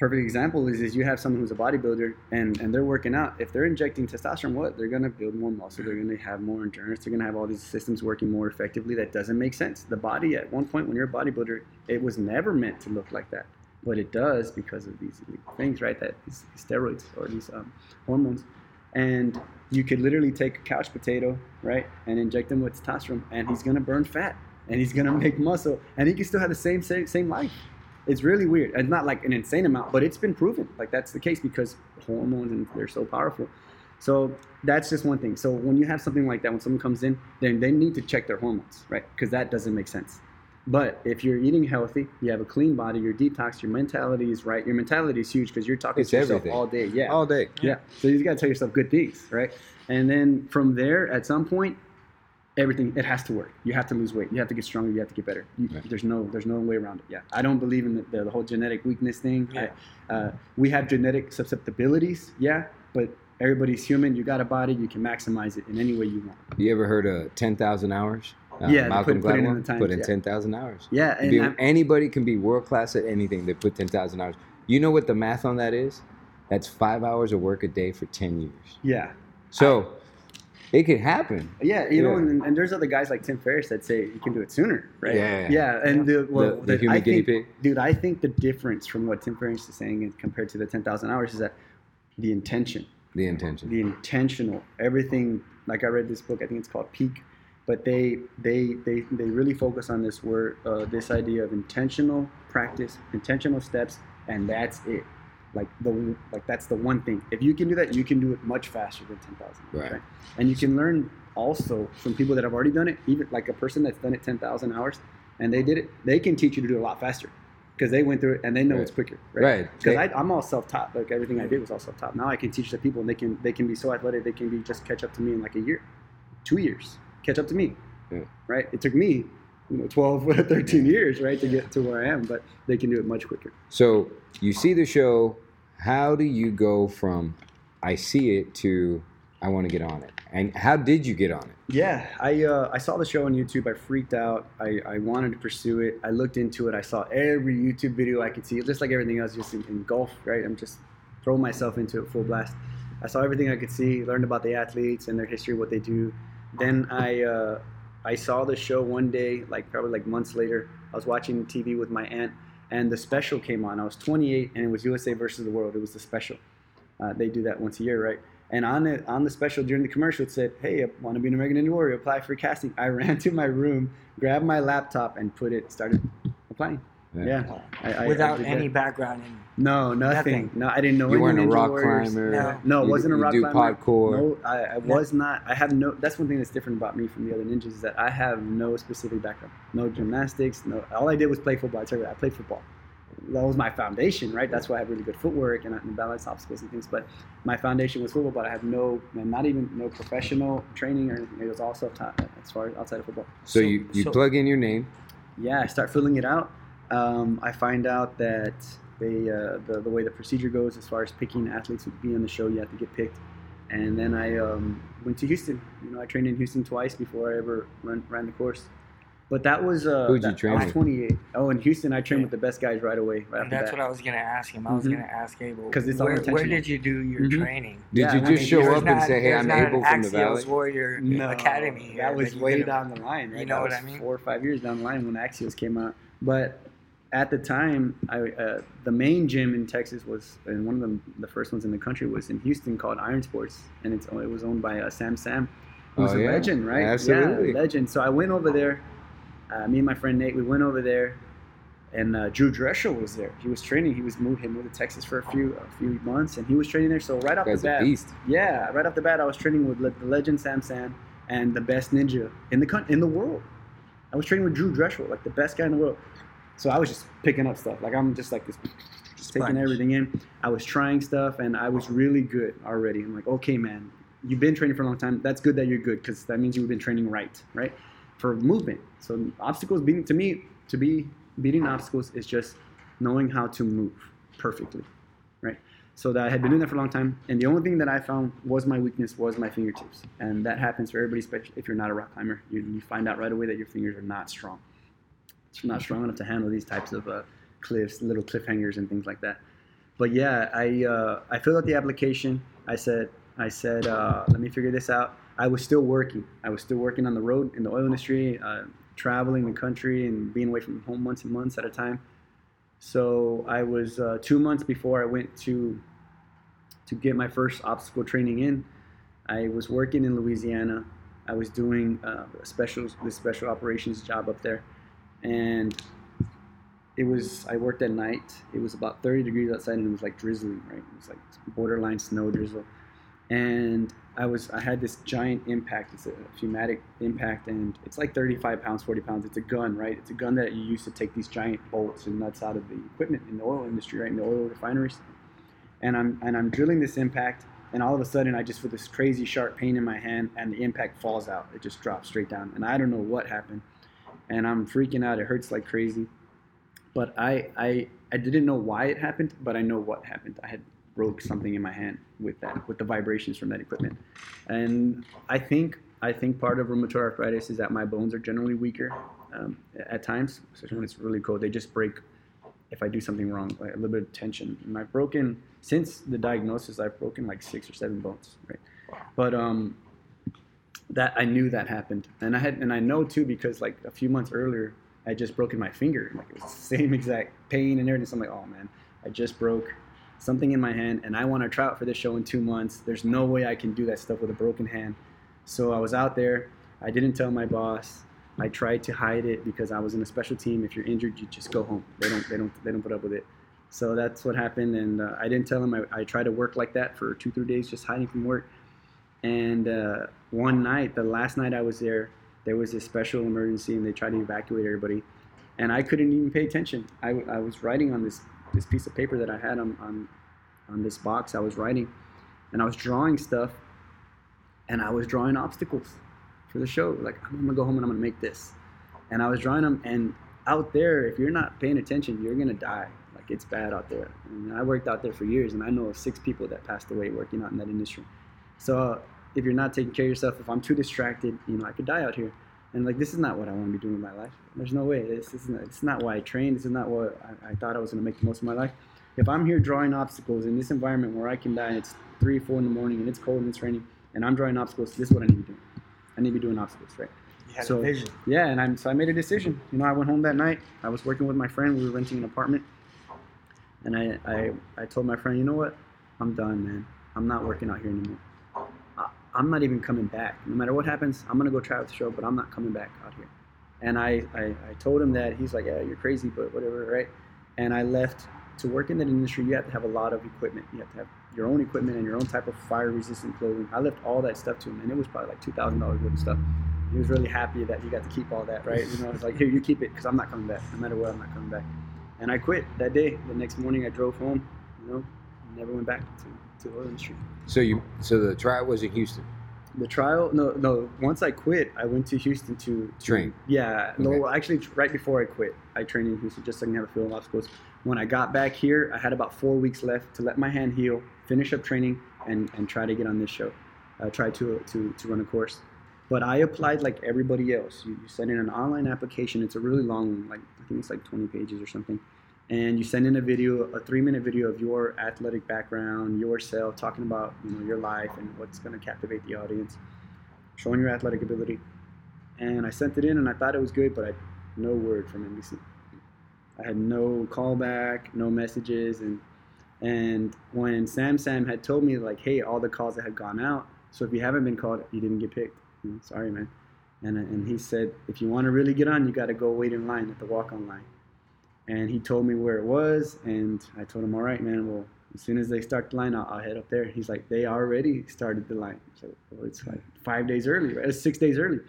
perfect example is, is you have someone who's a bodybuilder and, and they're working out. If they're injecting testosterone, what? They're going to build more muscle. They're going to have more endurance. They're going to have all these systems working more effectively. That doesn't make sense. The body, at one point, when you're a bodybuilder, it was never meant to look like that but it does because of these things, right? That these steroids or these um, hormones, and you could literally take a couch potato, right, and inject him with testosterone, and he's gonna burn fat, and he's gonna make muscle, and he can still have the same same, same life. It's really weird. It's not like an insane amount, but it's been proven. Like that's the case because hormones and they're so powerful. So that's just one thing. So when you have something like that, when someone comes in, then they need to check their hormones, right? Because that doesn't make sense. But if you're eating healthy, you have a clean body, you're detox, your mentality is right. Your mentality is huge because you're talking It's to yourself everything. all day. Yeah. All day. Yeah. So you got to tell yourself good things, right? And then from there, at some point, everything it has to work. You have to lose weight. You have to get stronger. You have to get better. You, Right. There's no there's no way around it. Yeah. I don't believe in the, the, the whole genetic weakness thing. Yeah. I, uh, we have genetic susceptibilities. Yeah. But everybody's human. You got a body. You can maximize it in any way you want. You ever heard of 10,000 hours? Uh, Yeah, they Malcolm put- put in Gladwell the times, put in yeah. 10,000 hours. Yeah. And Be- anybody can be world class at anything. They put 10,000 hours. You know what the math on that is? That's five hours of work a day for 10 years. yeah. So it could happen. Yeah, you know, and, and there's other guys like Tim Ferriss that say you can do it sooner, right? Yeah. yeah, and the, well, the human I guinea think, pig. dude, I think the difference from what Tim Ferriss is saying compared to the 10,000 hours is that the intention, The intention. the intentional, everything. Like I read this book, I think it's called Peak, but they they they they really focus on this word, uh, this idea of intentional practice, intentional steps, and that's it. Like the like that's the one thing. If you can do that, you can do it much faster than 10,000. Right. And you can learn also from people that have already done it, even like a person that's done it 10,000 hours and they did it, they can teach you to do it a lot faster because they went through it and they know Right. it's quicker. Right. Because They- I'm all self-taught. Like everything I did was all self-taught. Now I can teach the people and they can they can be so athletic. They can be just catch up to me in like a year, two years, catch up to me. Yeah. Right. It took me, you know, 12, 13 years, right, to get to where I am. But they can do it much quicker. So you see the show. How do you go from I see it to I want to get on it? And how did you get on it? Yeah, I uh, I saw the show on YouTube. I freaked out. I, I wanted to pursue it. I looked into it. I saw every YouTube video I could see, just like everything else, just in, in golf, right? I'm just throwing myself into it full blast. I saw everything I could see, learned about the athletes and their history, what they do. Then I uh, I saw the show one day, like probably like months later. I was watching TV with my aunt, and the special came on. I was 28, and it was USA versus the World. It was the special. Uh, they do that once a year, right? And on it, on the special during the commercial, it said, "Hey, I want to be an American Ninja Warrior. Apply for casting." I ran to my room, grabbed my laptop, and put it. Started applying. Yeah, I, I, I without did any that. background in No, nothing. Nothing. No, I didn't know. You any weren't a rock Warriors. climber. No. No, it You- wasn't a you rock do climber. parkour. No, I, I was not. I have no. That's one thing that's different about me from the other ninjas is that I have no specific background. No gymnastics. No. All I did was play football. I tell you, I played football. That was my foundation, right? That's why I have really good footwork and, and balance obstacles and things. But my foundation was football. But I have no, not even no professional training or anything. It was all self-taught uh, as far as outside of football. So, So- you, you so- plug in your name. Yeah, I start filling it out. Um, I find out that they uh, the, the way the procedure goes as far as picking athletes to be on the show, you have to get picked. And then I um, went to Houston. You know, I trained in Houston twice before I ever run, ran the course. But that was uh, Who'd you that- train I was with? 28. Oh, in Houston, I trained with the best guys right away. Right And that's the what. I was gonna ask him. I was Mhm. gonna ask Abel. 'Cause it's all where, where did you do your Mhm. training? Did Yeah, you I just mean, show There's up and say, "Hey, I'm not Abel an from the Valley"? Warrior No, Academy. That was you way down the line, right? You know That what was I mean? Four or five years down the line when Axios came out. But at the time, I, uh, the main gym in Texas was, and one of the, the first ones in the country was in Houston called Iron Sports, and it's it was owned by uh, Sam Sann, who's Oh, a yeah. legend, right? Absolutely. Yeah, legend. So I went over there. Uh, me and my friend Nate, we went over there, and uh, Drew Drechsel was there. He was training. He was moved. He moved to Texas for a few a few months, and he was training there. So right off Guy's the bat, yeah, right off the bat, I was training with the legend Sam Sann and the best ninja in the in the world. I was training with Drew Drechsel, like the best guy in the world. So I was just picking up stuff. Like I'm just like this, just taking everything in. I was trying stuff, and I was really good already. I'm like, okay, man, you've been training for a long time. That's good that you're good because that means you've been training right, right, for movement. So obstacles beating to me to be beating obstacles is just knowing how to move perfectly, right? So that I had been doing that for a long time, and the only thing that I found was my weakness was my fingertips, and that happens for everybody, especially if you're not a rock climber. You, you find out right away that your fingers are not strong. Not strong enough to handle these types of uh, cliffs, little cliffhangers, and things like that. But yeah, I uh, I filled out the application. I said I said uh, let me figure this out. I was still working. I was still working on the road in the oil industry, uh, traveling the country and being away from home months and months at a time. So I was uh, two months before I went to to get my first obstacle training in. I was working in Louisiana. I was doing uh, a special this special operations job up there, and it was I worked at night. It was about 30 degrees outside, and it was like drizzling. Right, it was like borderline snow drizzle, and I was I had this giant impact. It's a pneumatic impact, and it's like 35 pounds, 40 pounds. It's a gun, right? It's a gun that you use to take these giant bolts and nuts out of the equipment in the oil industry, right? In the oil refineries. And I'm and I'm drilling this impact, and all of a sudden I just feel this crazy sharp pain in my hand, and the impact falls out. It just drops straight down, and I don't know what happened, and I'm freaking out. It hurts like crazy, but I I I didn't know why it happened, but I know what happened. I had broke something in my hand with that, with the vibrations from that equipment. And I think I think part of rheumatoid arthritis is that my bones are generally weaker um, at times, especially when it's really cold. They just break if I do something wrong, like a little bit of tension. And I've broken since the diagnosis. I've broken like six or seven bones, right? But um, that I knew that happened, and I had, and I know too because like a few months earlier, I just broken my finger. Like it was the same exact pain and everything. So I'm like, oh man, I just broke something in my hand, and I want to try out for this show in two months. There's no way I can do that stuff with a broken hand. So I was out there. I didn't tell my boss. I tried to hide it because I was in a special team. If you're injured, you just go home. They don't. They don't. They don't put up with it. So that's what happened, and uh, I didn't tell him. I, I tried to work like that for two, three days, just hiding from work. And uh, one night, the last night I was there, there was a special emergency, and they tried to evacuate everybody, and I couldn't even pay attention. I, I was writing on this this piece of paper that I had on, on on this box. I was writing, and I was drawing stuff, and I was drawing obstacles for the show. Like I'm gonna go home and I'm gonna make this, and I was drawing them. And out there, if you're not paying attention, you're gonna die. Like it's bad out there. And I worked out there for years, and I know of six people that passed away working out in that industry. So if you're not taking care of yourself, if I'm too distracted, you know, I could die out here. And like this is not what I want to be doing in my life. There's no way. This is not, it's not why I trained. This is not what I, I thought I was going to make the most of my life. If I'm here drawing obstacles in this environment where I can die, and it's three, four in the morning, and it's cold and it's raining, and I'm drawing obstacles, this is what I need to be doing. I need to be doing obstacles, right? So- a vision. Yeah, and I'm so I made a decision. You know, I went home that night. I was working with my friend. We were renting an apartment, and I I, I told my friend, you know what? I'm done, man. I'm not working out here anymore. I'm not even coming back. No matter what happens, I'm gonna go try out the show, but I'm not coming back out here. And I, I, I told him that he's like, yeah, you're crazy, but whatever, right? And I left to work in that industry. You have to have a lot of equipment. You have to have your own equipment and your own type of fire-resistant clothing. I left all that stuff to him, and it was probably like two thousand dollars worth of stuff. He was really happy that he got to keep all that, right? You know, I was like, here, you keep it, because I'm not coming back. No matter what, I'm not coming back. And I quit that day. The next morning, I drove home. You know, never went back to to oil industry. So you, so the trial was in Houston. The trial, no, no. Once I quit, I went to Houston to Train. Yeah, Okay. no, actually, right before I quit, I trained in Houston just so I can have a feel of obstacles. When I got back here, I had about four weeks left to let my hand heal, finish up training, and, and try to get on this show. Uh, try to, to to run a course. But I applied like everybody else. You, you send in an online application. It's a really long like I think it's like 20 pages or something. And you send in a video, a three-minute video of your athletic background, yourself, talking about you know your life and what's going to captivate the audience, showing your athletic ability and I sent it in and I thought it was good, but I no word from NBC. I had no callback, no messages, and and when Sam Sann had told me like, hey, all the calls that had gone out, so if you haven't been called, you didn't get picked. Know, sorry, man. And and he said, if you want to really get on, you got to go wait in line at the walk-on line. And he told me where it was, and I told him, all right, man. Well, as soon as they start the line, I'll, I'll head up there. He's like, they already started the line. So well, it's like five days early, right? It's six days early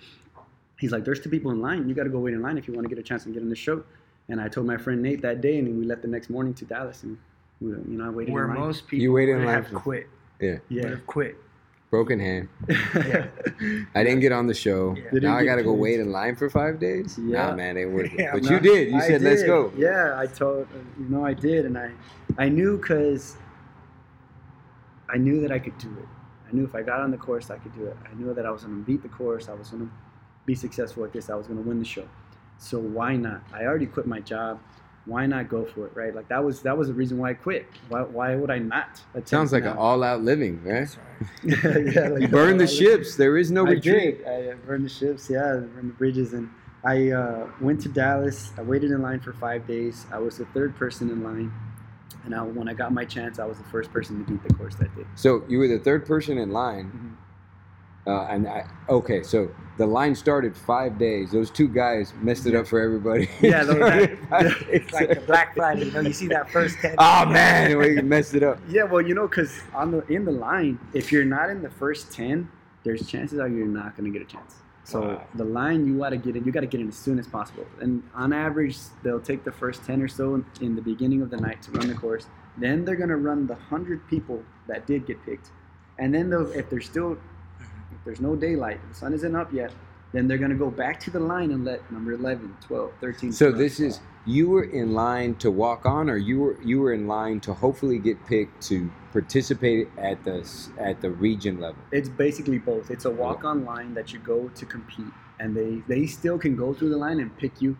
he's like, there's two people in line. You got to go wait in line if you want to get a chance to get on the show. And I told my friend Nate that day, and then we left the next morning to Dallas, and we, you know, I waited Where in line. most people You waited in line have quit. Yeah. Would yeah, have quit. Broken hand. Yeah. I didn't get on the show. Yeah. Now I got to go wait in line for five days. Yeah. Nah, man, ain't worth it. Yeah, But No, you did. You I said, "Let's go." Yeah, I told you know I did, and I I knew because I knew that I could do it. I knew if I got on the course, I could do it. I knew that I was going to beat the course. I was going to be successful at this. I was going to win the show. So why not? I already quit my job. Why not go for it, right? Like that was that was the reason why I quit. Why, why would I not? attempt Sounds like now? an all-out living, right? That's right. yeah, like burn the all- ships. There is no I retreat. did. I burned the ships. Yeah, I burned the bridges, and I uh, went to Dallas. I waited in line for five days. I was the third person in line, and I, when I got my chance, I was the first person to beat the course that day. So you were the third person in line, Mhm. Uh, and I, okay. So the line started five days. Those two guys messed it up for everybody. Yeah, that- It's like the Black Friday. You know, you see that first ten. oh man, we messed it up. Yeah, well, you know, because on the in the line, if you're not in the first ten, there's chances are you're not going to get a chance. So Wow. the line you got to get in, you got to get in as soon as possible. And on average, they'll take the first ten or so in, in the beginning of the night to run the course. Then they're going to run the hundred people that did get picked, and then they'll, if there's still if there's no daylight, the sun isn't up yet, then they're going to go back to the line and let number 11, 12, 13. So this is you were in line to walk on, or you were you were in line to hopefully get picked to participate at the at the region level. It's basically both. It's a walk-on line that you go to compete, and they they still can go through the line and pick you.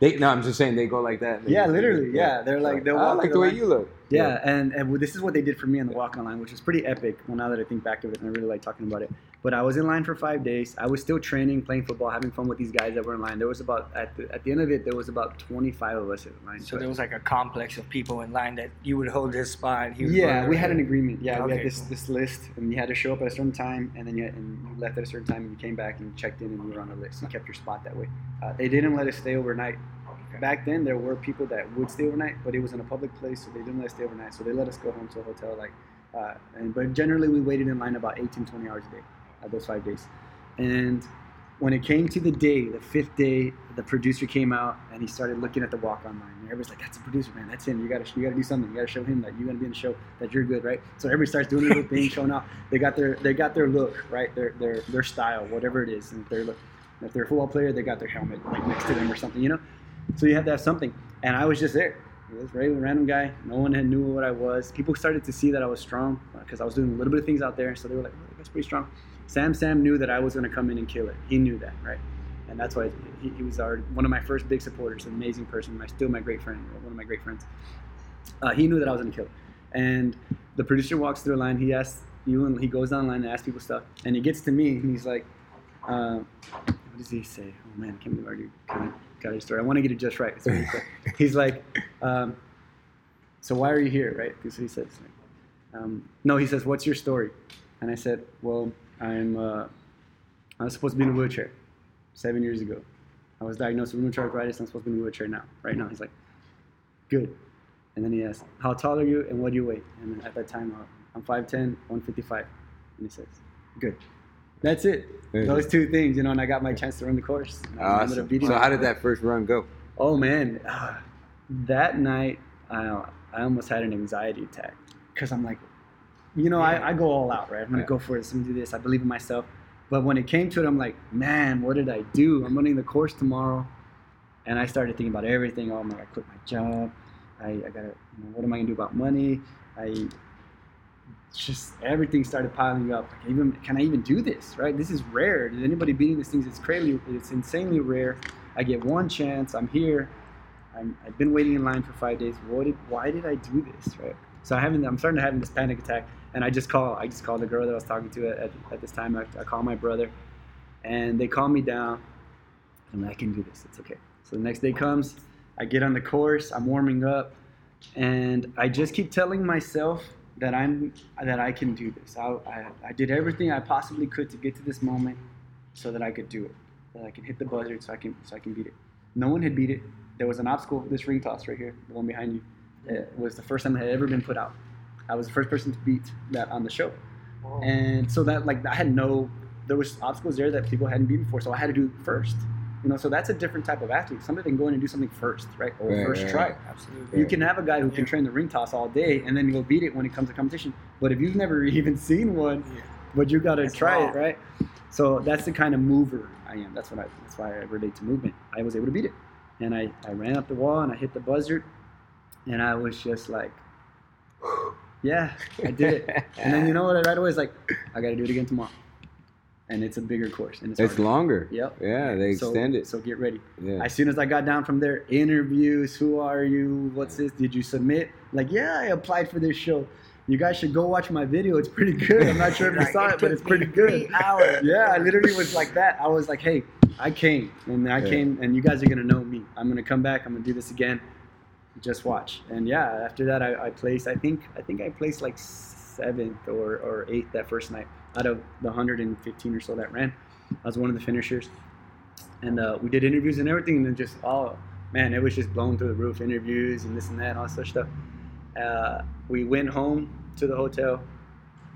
They no, I'm just saying they go like that. They- Yeah, literally. Yeah, they're like they'll I walk like to the way line. you look. Yeah, and and this is what they did for me on the walk-on line, which is pretty epic. Well, now that I think back of it, and I really like talking about it. But I was in line for five days. I was still training, playing football, having fun with these guys that were in line. There was about at the, at the end of it, there was about 25 of us in line. So But- there was like a complex of people in line that you would hold his spot. Yeah, we had an agreement. Yeah, we had this cool. this list, and you had to show up at a certain time, and then you, and you left at a certain time, and you came back and checked in, and you were on the list. You kept your spot that way. Uh, they didn't let us stay overnight. Okay. Back then, there were people that would stay overnight, but it was in a public place, so they didn't let us stay overnight. So they let us go home to a hotel. Like, uh, and but generally, we waited in line about 18, 20 hours a day, uh, those five days. And when it came to the day, the fifth day, the producer came out and he started looking at the walk-on line. And everybody's like, "That's the producer, man. That's him. You gotta, you gotta do something. You gotta show him that you're gonna be in the show, that you're good, right?" So everybody starts doing their little thing, showing off. They got their, they got their look, right? Their, their, their style, whatever it is. And if they're, look, if they're a football player, they got their helmet like next to them or something, you know. So you have to have something. And I was just there. A regular random guy. No one had knew what I was. People started to see that I was strong because I was doing a little bit of things out there. So they were like, oh, "That's pretty strong." Sam Sann knew that I was going to come in and kill it. He knew that, right? And that's why he, he was our one of my first big supporters, an amazing person, my still my great friend, one of my great friends. Uh, he knew that I was going to kill it. And the producer walks through a line. He asks you, and he goes down the line and asks people stuff. And he gets to me, and he's like, uh, "What does he say? Oh man, I can't believe I already kind of got his story. I want to get it just right." Quick. he's like, um, "So why are you here?" Right? What he says. Um, no, he says, "What's your story?" And I said, "Well, I'm uh, I was supposed to be in a wheelchair seven years ago. I was diagnosed with rheumatoid arthritis. I'm supposed to be in a wheelchair now, right now." He's like, "Good." And then he asked, "How tall are you and what do you weigh?" And then at that time, uh, I'm 5'10", 155. And he says, "Good." That's it. Yeah. Those two things, you know, and I got my chance to run the course. And I ended up Awesome. So how did that first run go? Oh man, ah, that night I, I almost had an anxiety attack because I'm like, you know, I, I go all out, right? I'm gonna Yeah. go for this. I'm gonna do this. I believe in myself. But when it came to it, I'm like, man, what did I do? I'm running the course tomorrow, and I started thinking about everything. Oh my, god, I quit my job. I, I gotta, you know, what am I gonna do about money? I just everything started piling up. Like, even can I even do this? Right? This is rare. Did anybody beating these things? It's crazy. It's insanely rare. I get one chance. I'm here. I'm, I've been waiting in line for five days. What did, why did I do this? Right. So I having, I'm starting to have this panic attack, and I just call. I just called the girl that I was talking to at, at, this time. I, I call my brother, and they calm me down. I'm like, I can do this. It's okay. So the next day comes. I get on the course. I'm warming up, and I just keep telling myself that I'm that I can do this. I, I, I did everything I possibly could to get to this moment, so that I could do it. That I can hit the buzzer, so I can so I can beat it. No one had beat it. There was an obstacle. This ring toss right here, the one behind you, it was the first time it had ever been put out. I was the first person to beat that on the show, Whoa. and so that like I had no. There was obstacles there that people hadn't beaten before, so I had to do it first. You know, so that's a different type of athlete. Somebody can go in and do something first, right? Or Right, first right, try. right. Absolutely. You can have a guy who can train the ring toss all day and then go beat it when it comes to competition. But if you've never even seen one, Yeah. but you got to That's try wrong. it, right? So that's the kind of mover I am. That's what I. That's why I relate to movement. I was able to beat it, and I, I ran up the wall and I hit the buzzer, and I was just like, yeah, I did it. and then you know what? I right away was like, I got to do it again tomorrow, and it's a bigger course and it's, It's longer. Yep. Yeah, they So- extend it. So get ready. Yeah. As soon as I got down from there, interviews, who are you? What's this? Did you submit? Like, yeah, I applied for this show. You guys should go watch my video. It's pretty good. I'm not sure if you saw it, but it's pretty good. Three hours. Yeah, I literally was like that. I was like, hey, I came, and I Yeah. came, and you guys are gonna know me. I'm gonna come back. I'm gonna do this again. Just watch. And yeah, after that, I, I placed. I think I think I placed like seventh or, or eighth that first night out of the 115 or so that ran. I was one of the finishers, and uh, we did interviews and everything, and then just oh man, it was just blown through the roof. Interviews and this and that, and all such stuff. Uh, we went home to the hotel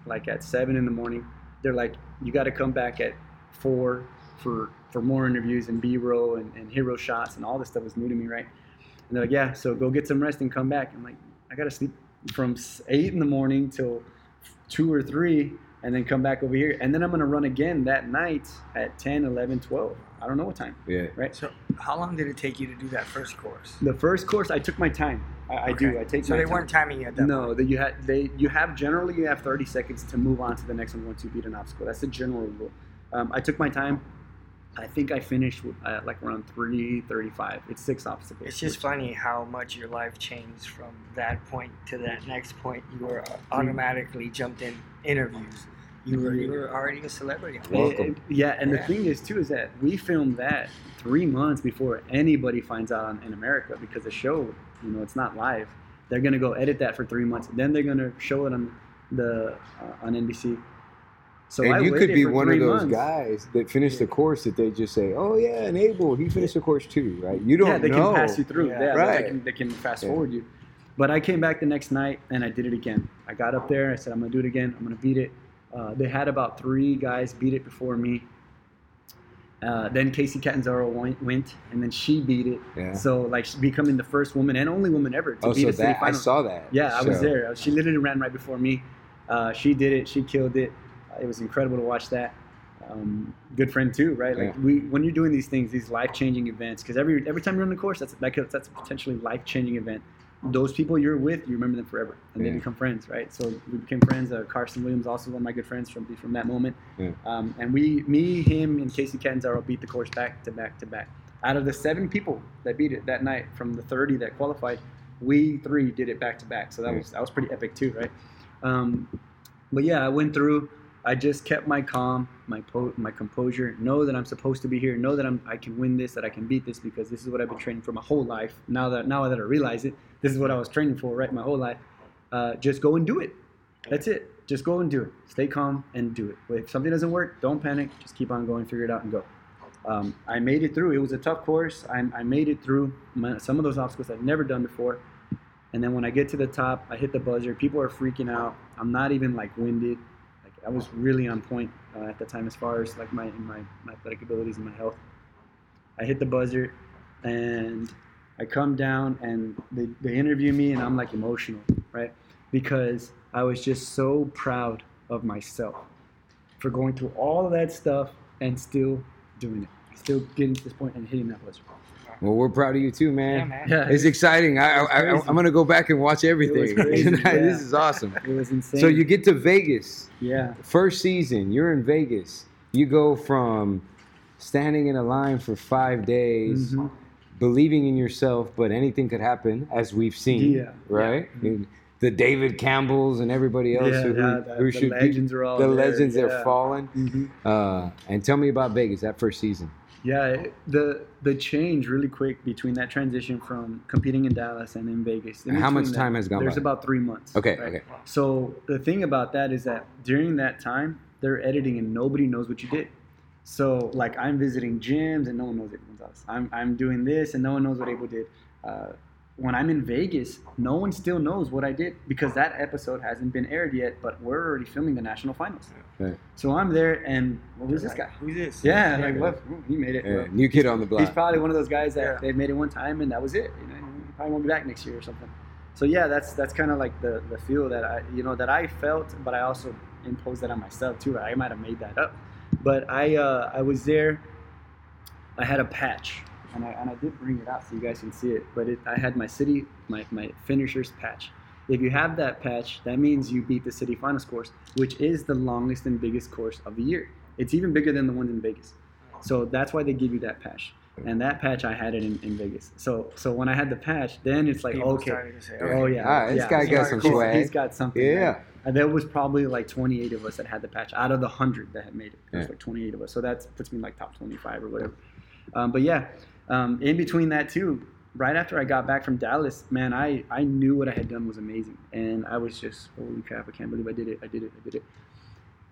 like at seven in the morning. They're like, you got to come back at four for for more interviews and B-roll and, and hero shots and all this stuff was new to me, right? And they're like, yeah, so go get some rest and come back. I'm like, I gotta sleep from eight in the morning till two or three and then come back over here. And then I'm gonna run again that night at 10, 11, 12. I don't know what time, Yeah. right? So how long did it take you to do that first course? The first course, I took my time. I, I do. I take So my they time. weren't timing you at that No, point. that you had they you have generally you have 30 seconds to move on to the next one once you beat an obstacle. That's the general rule. Um, I took my time. I think I finished with, uh, like around 3:35. It's six obstacles. It's just which- funny how much your life changed from that point to that next point. You were automatically jumped in interviews. You were you were already a celebrity. Welcome. Uh, yeah, and Yeah. the thing is too is that we filmed that three months before anybody finds out on, in America because the show, you know, it's not live. They're gonna go edit that for three months, then they're gonna show it on the uh, on NBC. So and I you could be one of those months. guys that finished the course that they just say, "Oh yeah, and Abel, he finished the course too, right?" You don't yeah, they know. can pass you through. Yeah. Yeah, Right. They can, they can fast Yeah. forward you. But I came back the next night and I did it again. I got up there. I said, I'm gonna do it again. I'm gonna beat it. Uh, they had about three guys beat it before me. Uh, then Kacy Catanzaro went, went, and then she beat it. Yeah. So like she's becoming the first woman and only woman ever to oh, beat so a city that I saw that. Yeah, I was there. She literally ran right before me. Uh, she did it. She killed it. It was incredible to watch that. Um, good friend too, right? Like Yeah. we, when you're doing these things, these life changing events, because every every time you're on the course, that's that could, that's a potentially life changing event. Those people you're with, you remember them forever, and Yeah. they become friends, right? So we became friends. Uh, Carson Williams, also one of my good friends from from that moment. Yeah. Um, and we, me, him, and Kacy Catanzaro beat the course back to back to back. Out of the seven people that beat it that night, from the 30 that qualified, we three did it back to back. So that was that was pretty epic too, right? Um, but yeah, I went through. I just kept my calm, my po- my composure. Know that I'm supposed to be here. Know that I'm I can win this. That I can beat this because this is what I've been training for my whole life. Now that now that I realize it, this is what I was training for, right? My whole life. Uh, just go and do it. That's it. Just go and do it. Stay calm and do it. If something doesn't work, don't panic. Just keep on going. Figure it out and go. Um, I made it through. It was a tough course. I, I made it through my, some of those obstacles I've never done before. And then when I get to the top, I hit the buzzer. People are freaking out. I'm not even like winded. I was really on point uh, at the time as far as like my my, my athletic abilities and my health. I hit the buzzer, and I come down and they, they interview me, and I'm like emotional, right? Because I was just so proud of myself for going through all of that stuff and still doing it, still getting to this point and hitting that buzzer. Well, we're proud of you too, Yeah, man. man. Yeah, It's exciting. I, I, I, I'm gonna go back and watch everything. crazy, yeah. This is awesome. it was insane. So you get to Vegas, yeah, first season. You're in Vegas. You go from standing in a line for five days, Mhm. believing in yourself, but anything could happen, as we've seen. Yeah. Right. I mean, the David Campbells and everybody else yeah, who, yeah, the, who the should legends are all the there, legends yeah. are falling. Mhm. Uh, and tell me about Vegas that first season. Yeah, the the change really quick between that transition from competing in Dallas and in Vegas. In And how much between time that, has gone by? There's by? about three months. Okay. right? Okay. So the thing about that is that during that time they're editing and nobody knows what you did. So like I'm visiting gyms and no one knows everyone's else. I'm I'm doing this and no one knows what Abel did. Uh, when I'm in Vegas, no one still knows what I did because that episode hasn't been aired yet. But we're already filming the national finals. Right. So I'm there and well, who's this guy? Who's this? Yeah, like what? He made it. Yeah, new kid on the block. He's probably one of those guys that Yeah. they made it one time and that was it. You know, he probably won't be back next year or something. So yeah, that's that's kind of like the the feel that I you know that I felt, but I also imposed that on myself too. I might have made that up, but I uh, I was there. I had a patch, and I and I did bring it out so you guys can see it. But it, I had my city my my finishers patch. If you have that patch, that means you beat the city finals course, which is the longest and biggest course of the year. It's even bigger than the ones in Vegas. So that's why they give you that patch. And that patch, I had it in, in Vegas. So so when I had the patch, then it's like, People okay, to say, oh yeah, All right, this yeah. guy got some he's- swag. He's got something. Yeah. right? And there was probably like 28 of us that had the patch out of the 100 that had made it. There's Yeah. like 28 of us. So that puts me in like top 25 or whatever. Um, but yeah, um, in between that too, right after I got back from Dallas, man, I, I knew what I had done was amazing. And I was just, holy crap, I can't believe I did it. I did it. I did it.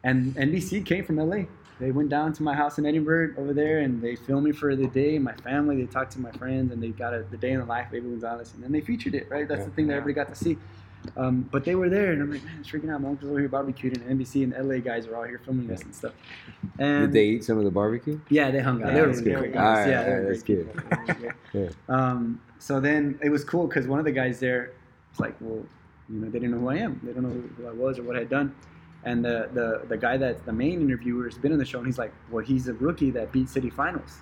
And NBC came from LA. they went down to my house in Edinburg over there, and they filmed me for the day. My family, they talked to my friends, and they got a, the day in the life of Abel Gonzalez, and then they featured it. Right, that's Yeah. the thing that everybody got to see. Um, but they were there, and I'm like, man, it's freaking out. My uncle's over here barbecuing, and NBC and LA guys are all here filming us and stuff. And Did they eat some of the barbecue? yeah, they hung out. Yeah, they were really good. Yeah, were alright, that's great people. They were great. Yeah. Um, so then it was cool because one of the guys there was like, well, you know, they didn't know who I am. They don't know who, who I was or what I had done. And the, the, the guy that's the main interviewer has been in the show, and he's like, well, he's a rookie that beat City Finals.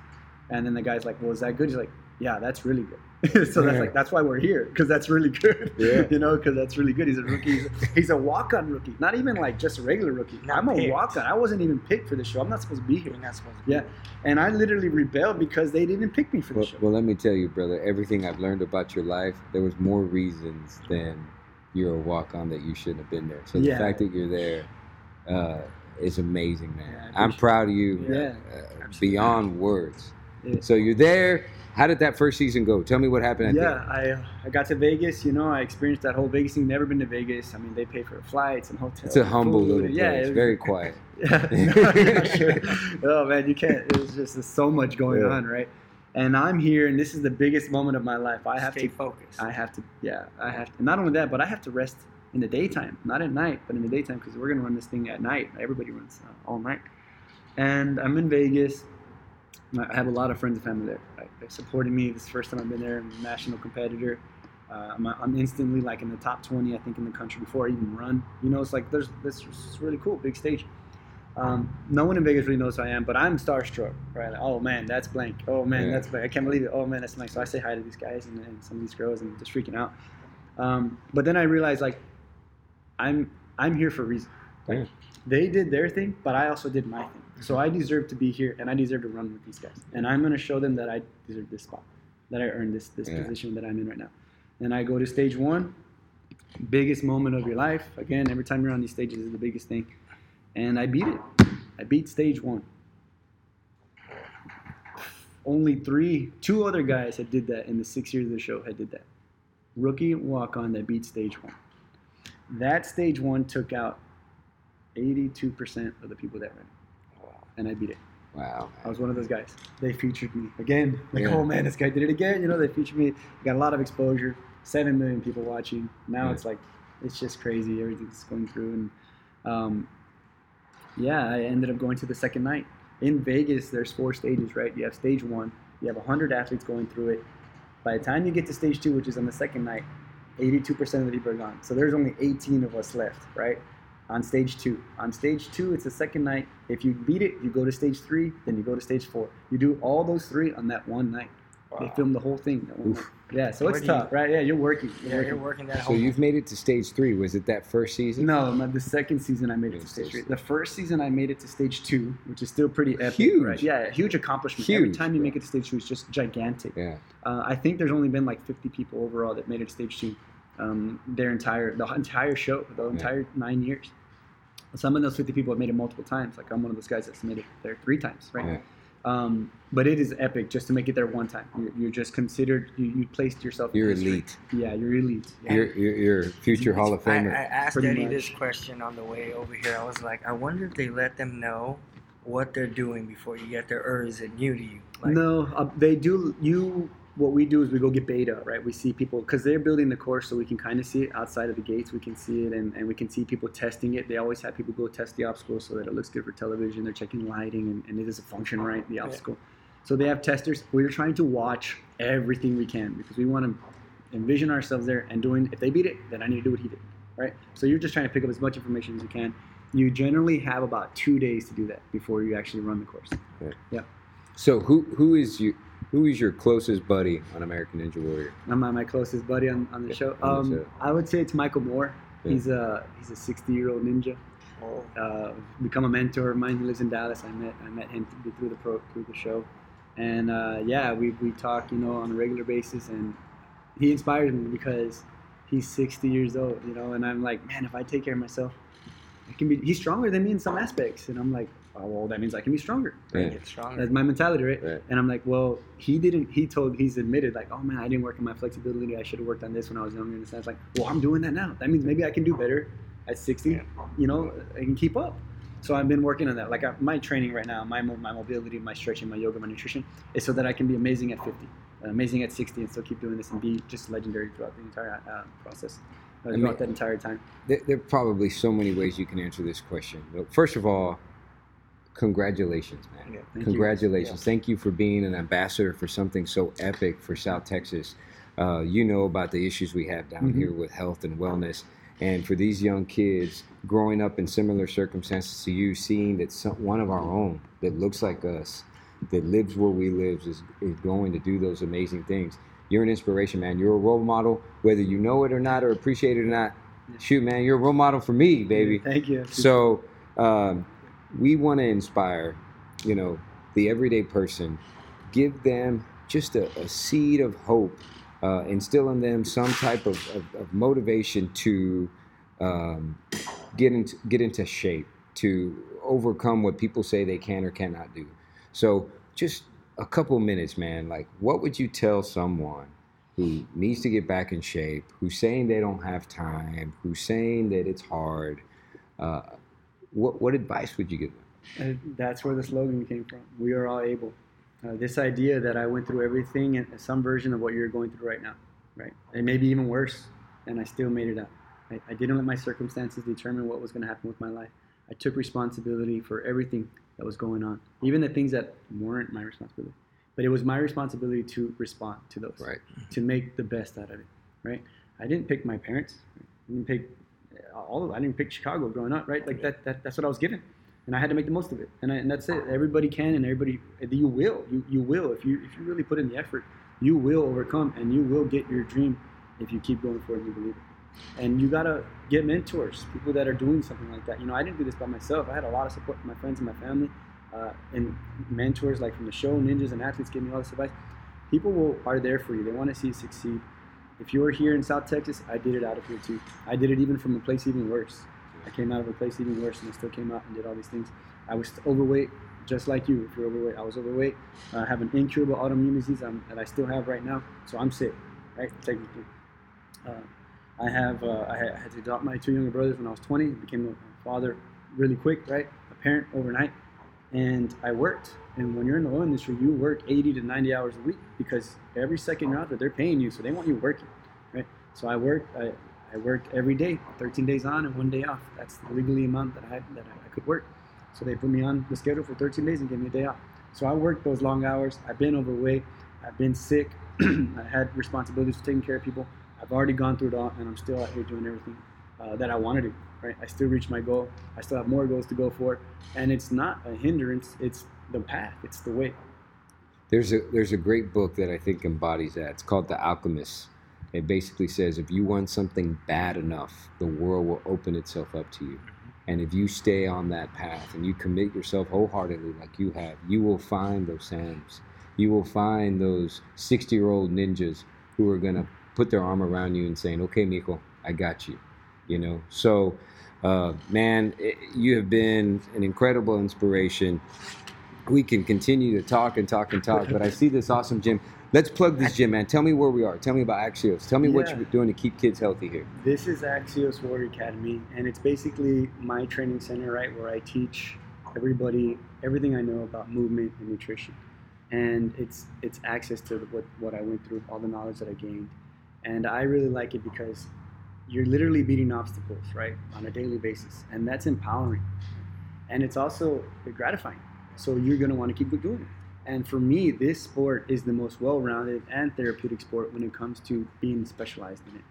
And then the guy's like, well, is that good? He's like, yeah, that's really good. so that's like that's why we're here because that's really good. Yeah. you know, because that's really good. He's a rookie. He's a, he's a walk-on rookie, not even like just a regular rookie. Not I'm a walk-on. I wasn't even picked for the show. I'm not supposed to be here. You're not supposed to. Yeah, and I literally rebelled because they didn't pick me for the show. well, let me tell you, brother. Everything I've learned about your life, there was more reasons than you're a walk on that you shouldn't have been there. So the fact that you're there uh, is amazing, man. Yeah, I I'm proud of you. Yeah. uh, beyond words. Yeah. So you're there. How did that first season go? Tell me what happened. Yeah, I I got to Vegas. You know, I experienced that whole Vegas thing. Never been to Vegas. I mean, they pay for flights and hotels. It's a humble food. little place. Yeah, it was- very quiet. Yeah, no, sure. Oh man, you can't. It was just there's so much going Yeah. on, right? And I'm here, and this is the biggest moment of my life. I have Stay to. focus. I have to. Yeah, I have to. And not only that, but I have to rest in the daytime, not at night, but in the daytime because we're gonna run this thing at night. Everybody runs uh, all night. And I'm in Vegas. I have a lot of friends and family there. Right? They're supporting me. This is the first time I've been there. I'm a national competitor. Uh, I'm, I'm instantly like in the top 20, I think, in the country before I even run. You know, it's like there's this is really cool, big stage. Um, no one in Vegas really knows who I am, but I'm starstruck, right? Like, oh man, that's blank. Oh man, Yeah. that's blank. I can't believe it. Oh man, that's blank. So I say hi to these guys and, and some of these girls and just freaking out. Um, but then I realized like I'm I'm here for a reason. Like, Yeah. They did their thing, but I also did my thing. So I deserve to be here, and I deserve to run with these guys. And I'm gonna show them that I deserve this spot, that I earned this this Yeah. position that I'm in right now. And I go to stage one, biggest moment of your life. Again, every time you're on these stages is the biggest thing. And I beat it. I beat stage one. Only three, two other guys had did that in the six years of the show had did that. Rookie walk on that beat stage one. That stage one took out 82% of the people that ran. And I beat it. Wow. I was one of those guys. They featured me again. Like, Yeah. oh man, this guy did it again. You know, they featured me. Got a lot of exposure. Seven million people watching. Now Yeah. it's like, it's just crazy. Everything's going through, and um, yeah, I ended up going to the second night in Vegas. There's four stages, right? You have stage one. You have 100 athletes going through it. By the time you get to stage two, which is on the second night, 82% of the people are gone. So there's only 18 of us left, right? On stage two. On stage two, it's the second night. If you beat it, you go to stage three, then you go to stage four. You do all those three on that one night. They Wow. film the whole thing. That one Oof. night. Yeah, so Where it's do you- tough, right? Yeah, you're working. You're Yeah, working. you're working that So whole. you've made it to stage three. Was it that first season? No, not the second season I made it Yeah, to stage stage three. The first season I made it to stage two, which is still pretty epic. Huge. Right? Yeah, huge accomplishment. Huge, Every time you bro. make it to stage two, it's just gigantic. Yeah. Uh, I think there's only been like 50 people overall that made it to stage two. Um, their entire the entire show, the entire nine years. Some of those 50 people have made it multiple times. Like I'm one of those guys that's made it there three times, right? Yeah. Um, but it is epic just to make it there one time. You're, you're just considered. You, you placed yourself. in You're history. elite. Yeah, you're elite. Yeah. You're, you're, you're future Hall of I, I asked Pretty Eddie much. this question on the way over here. I was like, I wonder if they let them know what they're doing before you get there, or is it new to you? Like, no, uh, they do. You what we do is we go get beta, right? We see people because they're building the course, so we can kind of see it outside of the gates. We can see it, and, and we can see people testing it. They always have people go test the obstacle so that it looks good for television. They're checking lighting and, and it does a function right, the obstacle. So they have testers. We're trying to watch everything we can because we want to envision ourselves there and doing. If they beat it, then I need to do what he did, right? So you're just trying to pick up as much information as you can. You generally have about two days to do that before you actually run the course. Yeah. So who who is you who is your closest buddy on American Ninja Warrior? I'm my, my closest buddy on, on the Yeah, show. on the Um, show. I would say it's Michael Moore. Yeah. He's a he's a 60 year old ninja. oh, Uh, become a mentor of mine. He lives in Dallas. I met I met him through, through the pro through the show, and uh, yeah, we we talk you know on a regular basis, and he inspires me because he's 60 years old, you know, and I'm like, man, if I take care of myself, I can be. He's stronger than me in some aspects, and I'm like, oh, well, that means I can be stronger. Yeah. get stronger. That's my mentality, right? Right. And I'm like, well, he didn't. He told, he's admitted, like, oh man, I didn't work on my flexibility. I should have worked on this when I was younger. And it's like, well, I'm doing that now. That means maybe I can do better at 60. Yeah. You know, I can keep up. So I've been working on that. Like I, my training right now, my my mobility, my stretching, my yoga, my nutrition is so that I can be amazing at 50, amazing at 60, and still keep doing this and be just legendary throughout the entire uh, process, uh, throughout mean- that entire time. There, there are probably so many ways you can answer this question. But first of all, congratulations, man. Yeah. Thank you. Congratulations. Thank you for being an ambassador for something so epic for South Texas. Uh, you know about the issues we have down Mhm. here with health and wellness. And for these young kids growing up in similar circumstances to you, seeing that some, one of our own that looks like us, that lives where we live, is, is going to do those amazing things. You're an inspiration, man. You're a role model, whether you know it or not, or appreciate it or not. Shoot, man, you're a role model for me, baby. Thank you. So um, we want to inspire, you know, the everyday person, give them just a, a seed of hope, uh, instill in them some type of, of, of motivation to um, get into get into shape, to overcome what people say they can or cannot do. So just a couple minutes, man. Like, what would you tell someone? Who needs to get back in shape? Who's saying they don't have time? Who's saying that it's hard? Uh, what what advice would you give them? And that's where the slogan came from. We are all able. Uh, this idea that I went through everything and some version of what you're going through right now, right? And maybe even worse, and I still made it out. I, I didn't let my circumstances determine what was going to happen with my life. I took responsibility for everything that was going on, even the things that weren't my responsibility. But it was my responsibility to respond to those, Right. to make the best out of it, right? I didn't pick my parents. I didn't pick all of. I didn't pick Chicago growing up, right? Like that, that that's what I was given and I had to make the most of it. And, I, and that's it. Everybody can, and everybody you will. You you will if you if you really put in the effort, you will overcome, and you will get your dream if you keep going for it and you believe it. And you gotta get mentors, people that are doing something like that. You know, I didn't do this by myself. I had a lot of support from my friends and my family, uh, and mentors like from the show, ninjas and athletes gave me all this advice. People will are there for you. They want to see you succeed. If you are here in South Texas, I did it out of here too. I did it even from a place even worse. I came out of a place even worse, and I still came out and did all these things. I was overweight, just like you. If you're overweight, I was overweight. I have an incurable autoimmune disease um, that I still have right now, so I'm sick, right? Technically, uh, I have uh, I had to adopt my two younger brothers when I was 20. Became a father really quick, right? A parent overnight, and I worked. And when you're in the oil industry, you work 80 to 90 hours a week because every second you're out there, they're paying you, so they want you working, right? So I worked. I, I worked every day, 13 days on and one day off. That's the legally amount that I had, that I could work. So they put me on the schedule for 13 days and gave me a day off. So I worked those long hours. I've been overweight. I've been sick. I had responsibilities for taking care of people. I've already gone through it all, and I'm still out here doing everything uh, that I want to do. Right? I still reach my goal. I still have more goals to go for, and it's not a hindrance. It's the path. It's the way. There's a there's a great book that I think embodies that. It's called The Alchemist. It basically says if you want something bad enough, the world will open itself up to you. And if you stay on that path and you commit yourself wholeheartedly like you have, you will find those Sams. You will find those 60 year old ninjas who are going to put their arm around you and saying, okay, Miko, I got you. You know, so uh, man, it, you have been an incredible inspiration. We can continue to talk and talk and talk, but I see this awesome gym. Let's plug this gym, man. Tell me where we are. Tell me about Axios. Tell me what you're doing to keep kids healthy here. This is Axios Warrior Academy, and it's basically my training center, right, where I teach everybody everything I know about movement and nutrition. And it's it's access to what what I went through, all the knowledge that I gained, and I really like it because you're literally beating obstacles, right, on a daily basis, and that's empowering, and it's also gratifying. So you're gonna want to keep doing it. And for me, this sport is the most well-rounded and therapeutic sport when it comes to being specialized in it.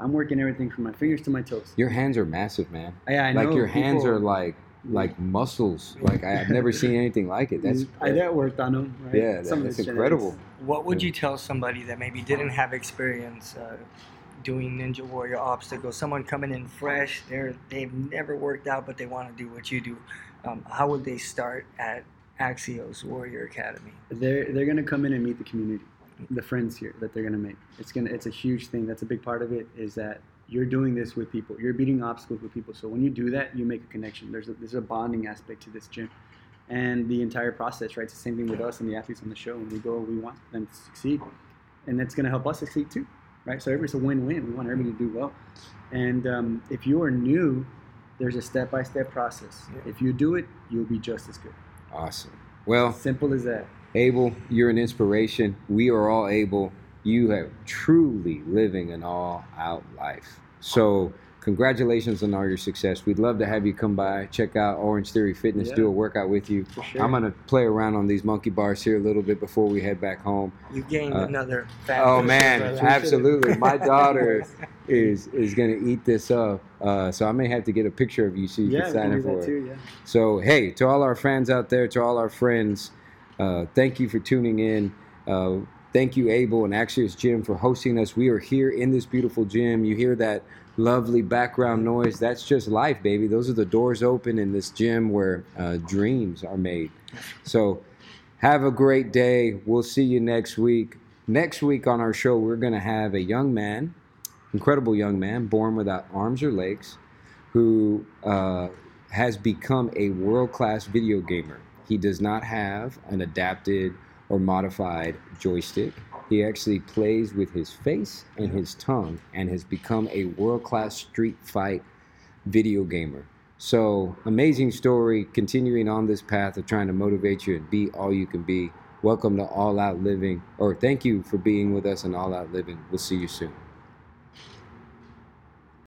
I'm working everything from my fingers to my toes. Your hands are massive, man. Yeah, I know. like know, your hands are like like muscles. Like I- I've never seen anything like it. That's I that worked on them. Right? yeah, that, Some that's incredible. genetics. What would you tell somebody that maybe didn't have experience uh, doing Ninja Warrior obstacles? Someone coming in fresh, they're they've never worked out, but they want to do what you do. Um, how would they start at Axios Warrior Academy? They're they're gonna come in and meet the community, the friends here that they're gonna make. It's gonna it's a huge thing. That's a big part of it. Is that you're doing this with people. You're beating obstacles with people. So when you do that, you make a connection. There's a, there's a bonding aspect to this gym, and the entire process. Right. It's the same thing with us and the athletes on the show. When we go, we want them to succeed, and that's gonna help us succeed too. Right. So it's a win-win. We want everybody to do well. And um, if you are new there's a step by step process. Yeah. If you do it, you'll be just as good. Awesome. Well, Simple as that. Abel, you're an inspiration. We are all able. You have truly living an all out life. So, congratulations on all your success. We'd love to have you come by, check out Orangetheory Fitness, Yeah. do a workout with you. Sure. I'm going to play around on these monkey bars here a little bit before we head back home. You gained Uh, another fat Oh man, absolutely. My daughter is is going to eat this up. Uh, so I may have to get a picture of you so you yeah, can sign it for it. too. Yeah. So, hey, to all our fans out there, to all our friends, uh, thank you for tuning in. Uh, thank you, Abel and Axios Gym, for hosting us. We are here in this beautiful gym. You hear that lovely background noise. That's just life, baby. Those are the doors open in this gym where uh, dreams are made. So, have a great day. We'll see you next week. Next week on our show, we're going to have a young man, incredible young man, born without arms or legs, who uh, has become a world class video gamer. He does not have an adapted or modified joystick. He actually plays with his face and his tongue and has become a world class street fight video gamer. So, amazing story, continuing on this path of trying to motivate you and be all you can be. Welcome to All Out Living, or thank you for being with us in All Out Living. We'll see you soon.